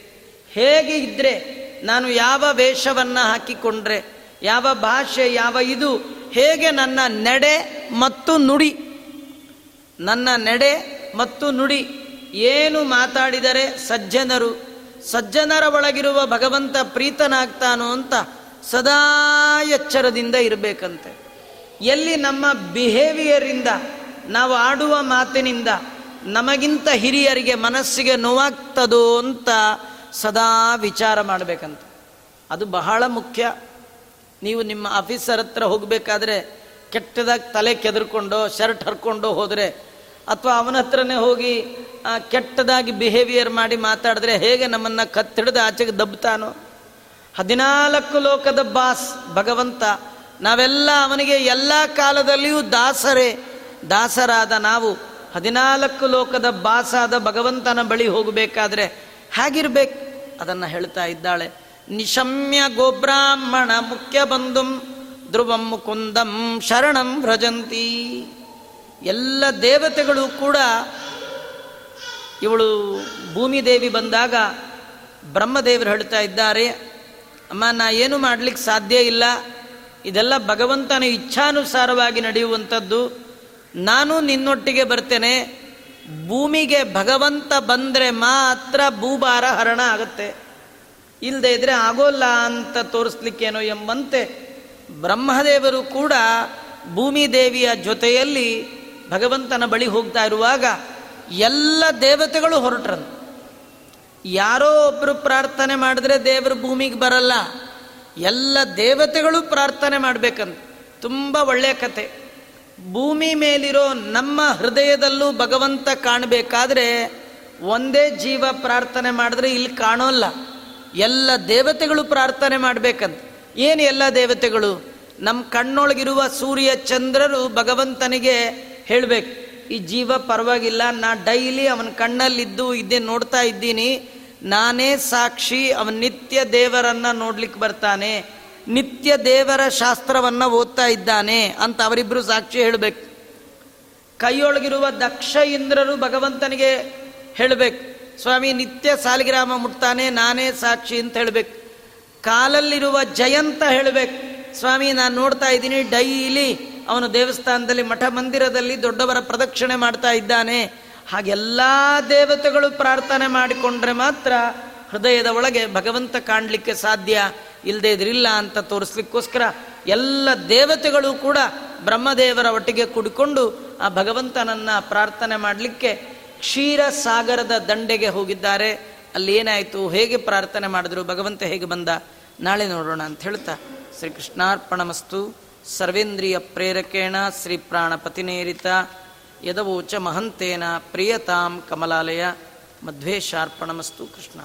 ಹೇಗೆ ಇದ್ರೆ ನಾನು ಯಾವ ವೇಷವನ್ನು ಹಾಕಿಕೊಂಡ್ರೆ, ಯಾವ ಭಾಷೆ, ಯಾವ ಇದು, ಹೇಗೆ ನನ್ನ ನಡೆ ಮತ್ತು ನುಡಿ, ನನ್ನ ನಡೆ ಮತ್ತು ನುಡಿ ಏನು ಮಾತಾಡಿದರೆ ಸಜ್ಜನರು, ಸಜ್ಜನರ ಒಳಗಿರುವ ಭಗವಂತ ಪ್ರೀತನಾಗ್ತಾನೋ ಅಂತ ಸದಾ ಎಚ್ಚರದಿಂದ ಇರಬೇಕಂತೆ. ಎಲ್ಲಿ ನಮ್ಮ ಬಿಹೇವಿಯರಿಂದ ನಾವು ಆಡುವ ಮಾತಿನಿಂದ ನಮಗಿಂತ ಹಿರಿಯರಿಗೆ ಮನಸ್ಸಿಗೆ ನೋವಾಗ್ತದೋ ಅಂತ ಸದಾ ವಿಚಾರ ಮಾಡಬೇಕಂತ. ಅದು ಬಹಳ ಮುಖ್ಯ. ನೀವು ನಿಮ್ಮ ಆಫೀಸರ್ ಹತ್ರ ಹೋಗಬೇಕಾದ್ರೆ ಕೆಟ್ಟದಾಗಿ ತಲೆ ಕೆದರ್ಕೊಂಡು, ಶರ್ಟ್ ಹರ್ಕೊಂಡು ಹೋದರೆ, ಅಥವಾ ಅವನ ಹತ್ರನೇ ಹೋಗಿ ಕೆಟ್ಟದಾಗಿ ಬಿಹೇವಿಯರ್ ಮಾಡಿ ಮಾತಾಡಿದ್ರೆ ಹೇಗೆ ನಮ್ಮನ್ನು ಕತ್ತಿಡಿದು ಆಚೆಗೆ ದಬ್ತಾನೋ? ಹದಿನಾಲ್ಕು ಲೋಕದ ಬಾಸ್ ಭಗವಂತ. ನಾವೆಲ್ಲ ಅವನಿಗೆ ಎಲ್ಲ ಕಾಲದಲ್ಲಿಯೂ ದಾಸರೇ. ದಾಸರಾದ ನಾವು. ಹದಿನಾಲ್ಕು ಲೋಕದ ಬಾಸಾದ ಭಗವಂತನ ಬಳಿ ಹೋಗಬೇಕಾದ್ರೆ ಹೇಗಿರ್ಬೇಕು? ಅದನ್ನು ಹೇಳ್ತಾ ಇದ್ದಾಳೆ. ನಿಶಮ್ಯ ಗೋಬ್ರಾಹ್ಮಣ ಮುಖ್ಯ ಬಂಧುಂ ಧ್ರುವಂ ಮುಕುಂದಂ ಶರಣಂ ಭ್ರಜಂತಿ. ಎಲ್ಲ ದೇವತೆಗಳು ಕೂಡ ಇವಳು ಭೂಮಿದೇವಿ ಬಂದಾಗ ಬ್ರಹ್ಮದೇವರು ಹೇಳ್ತಾ ಇದ್ದಾರೆ, ಅಮ್ಮ, ನಾ ಏನು ಮಾಡಲಿಕ್ಕೆ ಸಾಧ್ಯ ಇಲ್ಲ. ಇದೆಲ್ಲ ಭಗವಂತನ ಇಚ್ಛಾನುಸಾರವಾಗಿ ನಡೆಯುವಂಥದ್ದು. ನಾನು ನಿನ್ನೊಟ್ಟಿಗೆ ಬರ್ತೇನೆ. ಭೂಮಿಗೆ ಭಗವಂತ ಬಂದರೆ ಮಾತ್ರ ಭೂಭಾರ ಹರಣ ಆಗುತ್ತೆ. ಇಲ್ಲದೆ ಇದ್ರೆ ಆಗೋಲ್ಲ ಅಂತ ತೋರಿಸ್ಲಿಕ್ಕೇನೋ ಎಂಬಂತೆ ಬ್ರಹ್ಮದೇವರು ಕೂಡ ಭೂಮಿ ದೇವಿಯ ಜೊತೆಯಲ್ಲಿ ಭಗವಂತನ ಬಳಿ ಹೋಗ್ತಾ ಇರುವಾಗ ಎಲ್ಲ ದೇವತೆಗಳು ಹೊರಟ್ರಂತ. ಯಾರೋ ಒಬ್ಬರು ಪ್ರಾರ್ಥನೆ ಮಾಡಿದ್ರೆ ದೇವರು ಭೂಮಿಗೆ ಬರಲ್ಲ. ಎಲ್ಲ ದೇವತೆಗಳು ಪ್ರಾರ್ಥನೆ ಮಾಡ್ಬೇಕಂತ. ತುಂಬ ಒಳ್ಳೆಯ ಕತೆ. ಭೂಮಿ ಮೇಲಿರೋ ನಮ್ಮ ಹೃದಯದಲ್ಲೂ ಭಗವಂತ ಕಾಣಬೇಕಾದ್ರೆ ಒಂದೇ ಜೀವ ಪ್ರಾರ್ಥನೆ ಮಾಡಿದ್ರೆ ಇಲ್ಲಿ ಕಾಣೋಲ್ಲ. ಎಲ್ಲ ದೇವತೆಗಳು ಪ್ರಾರ್ಥನೆ ಮಾಡಬೇಕಂತ. ಏನು ಎಲ್ಲ ದೇವತೆಗಳು? ನಮ್ಮ ಕಣ್ಣೊಳಗಿರುವ ಸೂರ್ಯ ಚಂದ್ರರು ಭಗವಂತನಿಗೆ ಹೇಳಬೇಕು, ಈ ಜೀವ ಪರವಾಗಿಲ್ಲ, ನಾ ಡೈಲಿ ಅವನ ಕಣ್ಣಲ್ಲಿದ್ದು ಇದ್ದೇ ನೋಡ್ತಾ ಇದ್ದೀನಿ. ನಾನೇ ಸಾಕ್ಷಿ, ಅವನ ನಿತ್ಯ ದೇವರನ್ನ ನೋಡ್ಲಿಕ್ಕೆ ಬರ್ತಾನೆ. ನಿತ್ಯ ದೇವರ ಶಾಸ್ತ್ರವನ್ನು ಓದ್ತಾ ಇದ್ದಾನೆ ಅಂತ ಅವರಿಬ್ಬರು ಸಾಕ್ಷಿ ಹೇಳಬೇಕು. ಕೈಯೊಳಗಿರುವ ದಕ್ಷ ಇಂದ್ರರು ಭಗವಂತನಿಗೆ ಹೇಳಬೇಕು, ಸ್ವಾಮಿ ನಿತ್ಯ ಸಾಲಿಗ್ರಾಮ ಮುಟ್ತಾನೆ, ನಾನೇ ಸಾಕ್ಷಿ ಅಂತ ಹೇಳಬೇಕು. ಕಾಲಲ್ಲಿರುವ ಜಯಂತ ಹೇಳಬೇಕು, ಸ್ವಾಮಿ ನಾನು ನೋಡ್ತಾ ಇದ್ದೀನಿ, ಡೈಲಿ ಅವನು ದೇವಸ್ಥಾನದಲ್ಲಿ ಮಠ ಮಂದಿರದಲ್ಲಿ ದೊಡ್ಡವರ ಪ್ರದಕ್ಷಿಣೆ ಮಾಡ್ತಾ ಇದ್ದಾನೆ. ಹಾಗೆಲ್ಲ ದೇವತೆಗಳು ಪ್ರಾರ್ಥನೆ ಮಾಡಿಕೊಂಡ್ರೆ ಮಾತ್ರ ಹೃದಯದ ಒಳಗೆ ಭಗವಂತ ಕಾಣಲಿಕ್ಕೆ ಸಾಧ್ಯ. ಇಲ್ಲದೆ ಇದ್ರಿಲ್ಲ ಅಂತ ತೋರಿಸ್ಲಿಕ್ಕೋಸ್ಕರ ಎಲ್ಲ ದೇವತೆಗಳು ಕೂಡ ಬ್ರಹ್ಮದೇವರ ಒಟ್ಟಿಗೆ ಕುಡಿಕೊಂಡು ಆ ಭಗವಂತನನ್ನ ಪ್ರಾರ್ಥನೆ ಮಾಡಲಿಕ್ಕೆ ಕ್ಷೀರ ಸಾಗರದ ದಂಡೆಗೆ ಹೋಗಿದ್ದಾರೆ. ಅಲ್ಲಿ ಏನಾಯಿತು? ಹೇಗೆ ಪ್ರಾರ್ಥನೆ ಮಾಡಿದ್ರು? ಭಗವಂತ ಹೇಗೆ ಬಂದ? ನಾಳೆ ನೋಡೋಣ ಅಂತ ಹೇಳ್ತಾ ಶ್ರೀ ಕೃಷ್ಣಾರ್ಪಣಮಸ್ತು ಸರ್ವೇಂದ್ರಿಯ ಪ್ರೇರಕೇಣ ಶ್ರೀ ಪ್ರಾಣಪತಿನೇರಿತ. ಯದವೋಚ ಮಹಂತೇನ ಪ್ರಿಯತಾಂ ಕಮಲಾಲಯ. ಮಧ್ವೇಶಾರ್ಪಣಮಸ್ತು ಕೃಷ್ಣ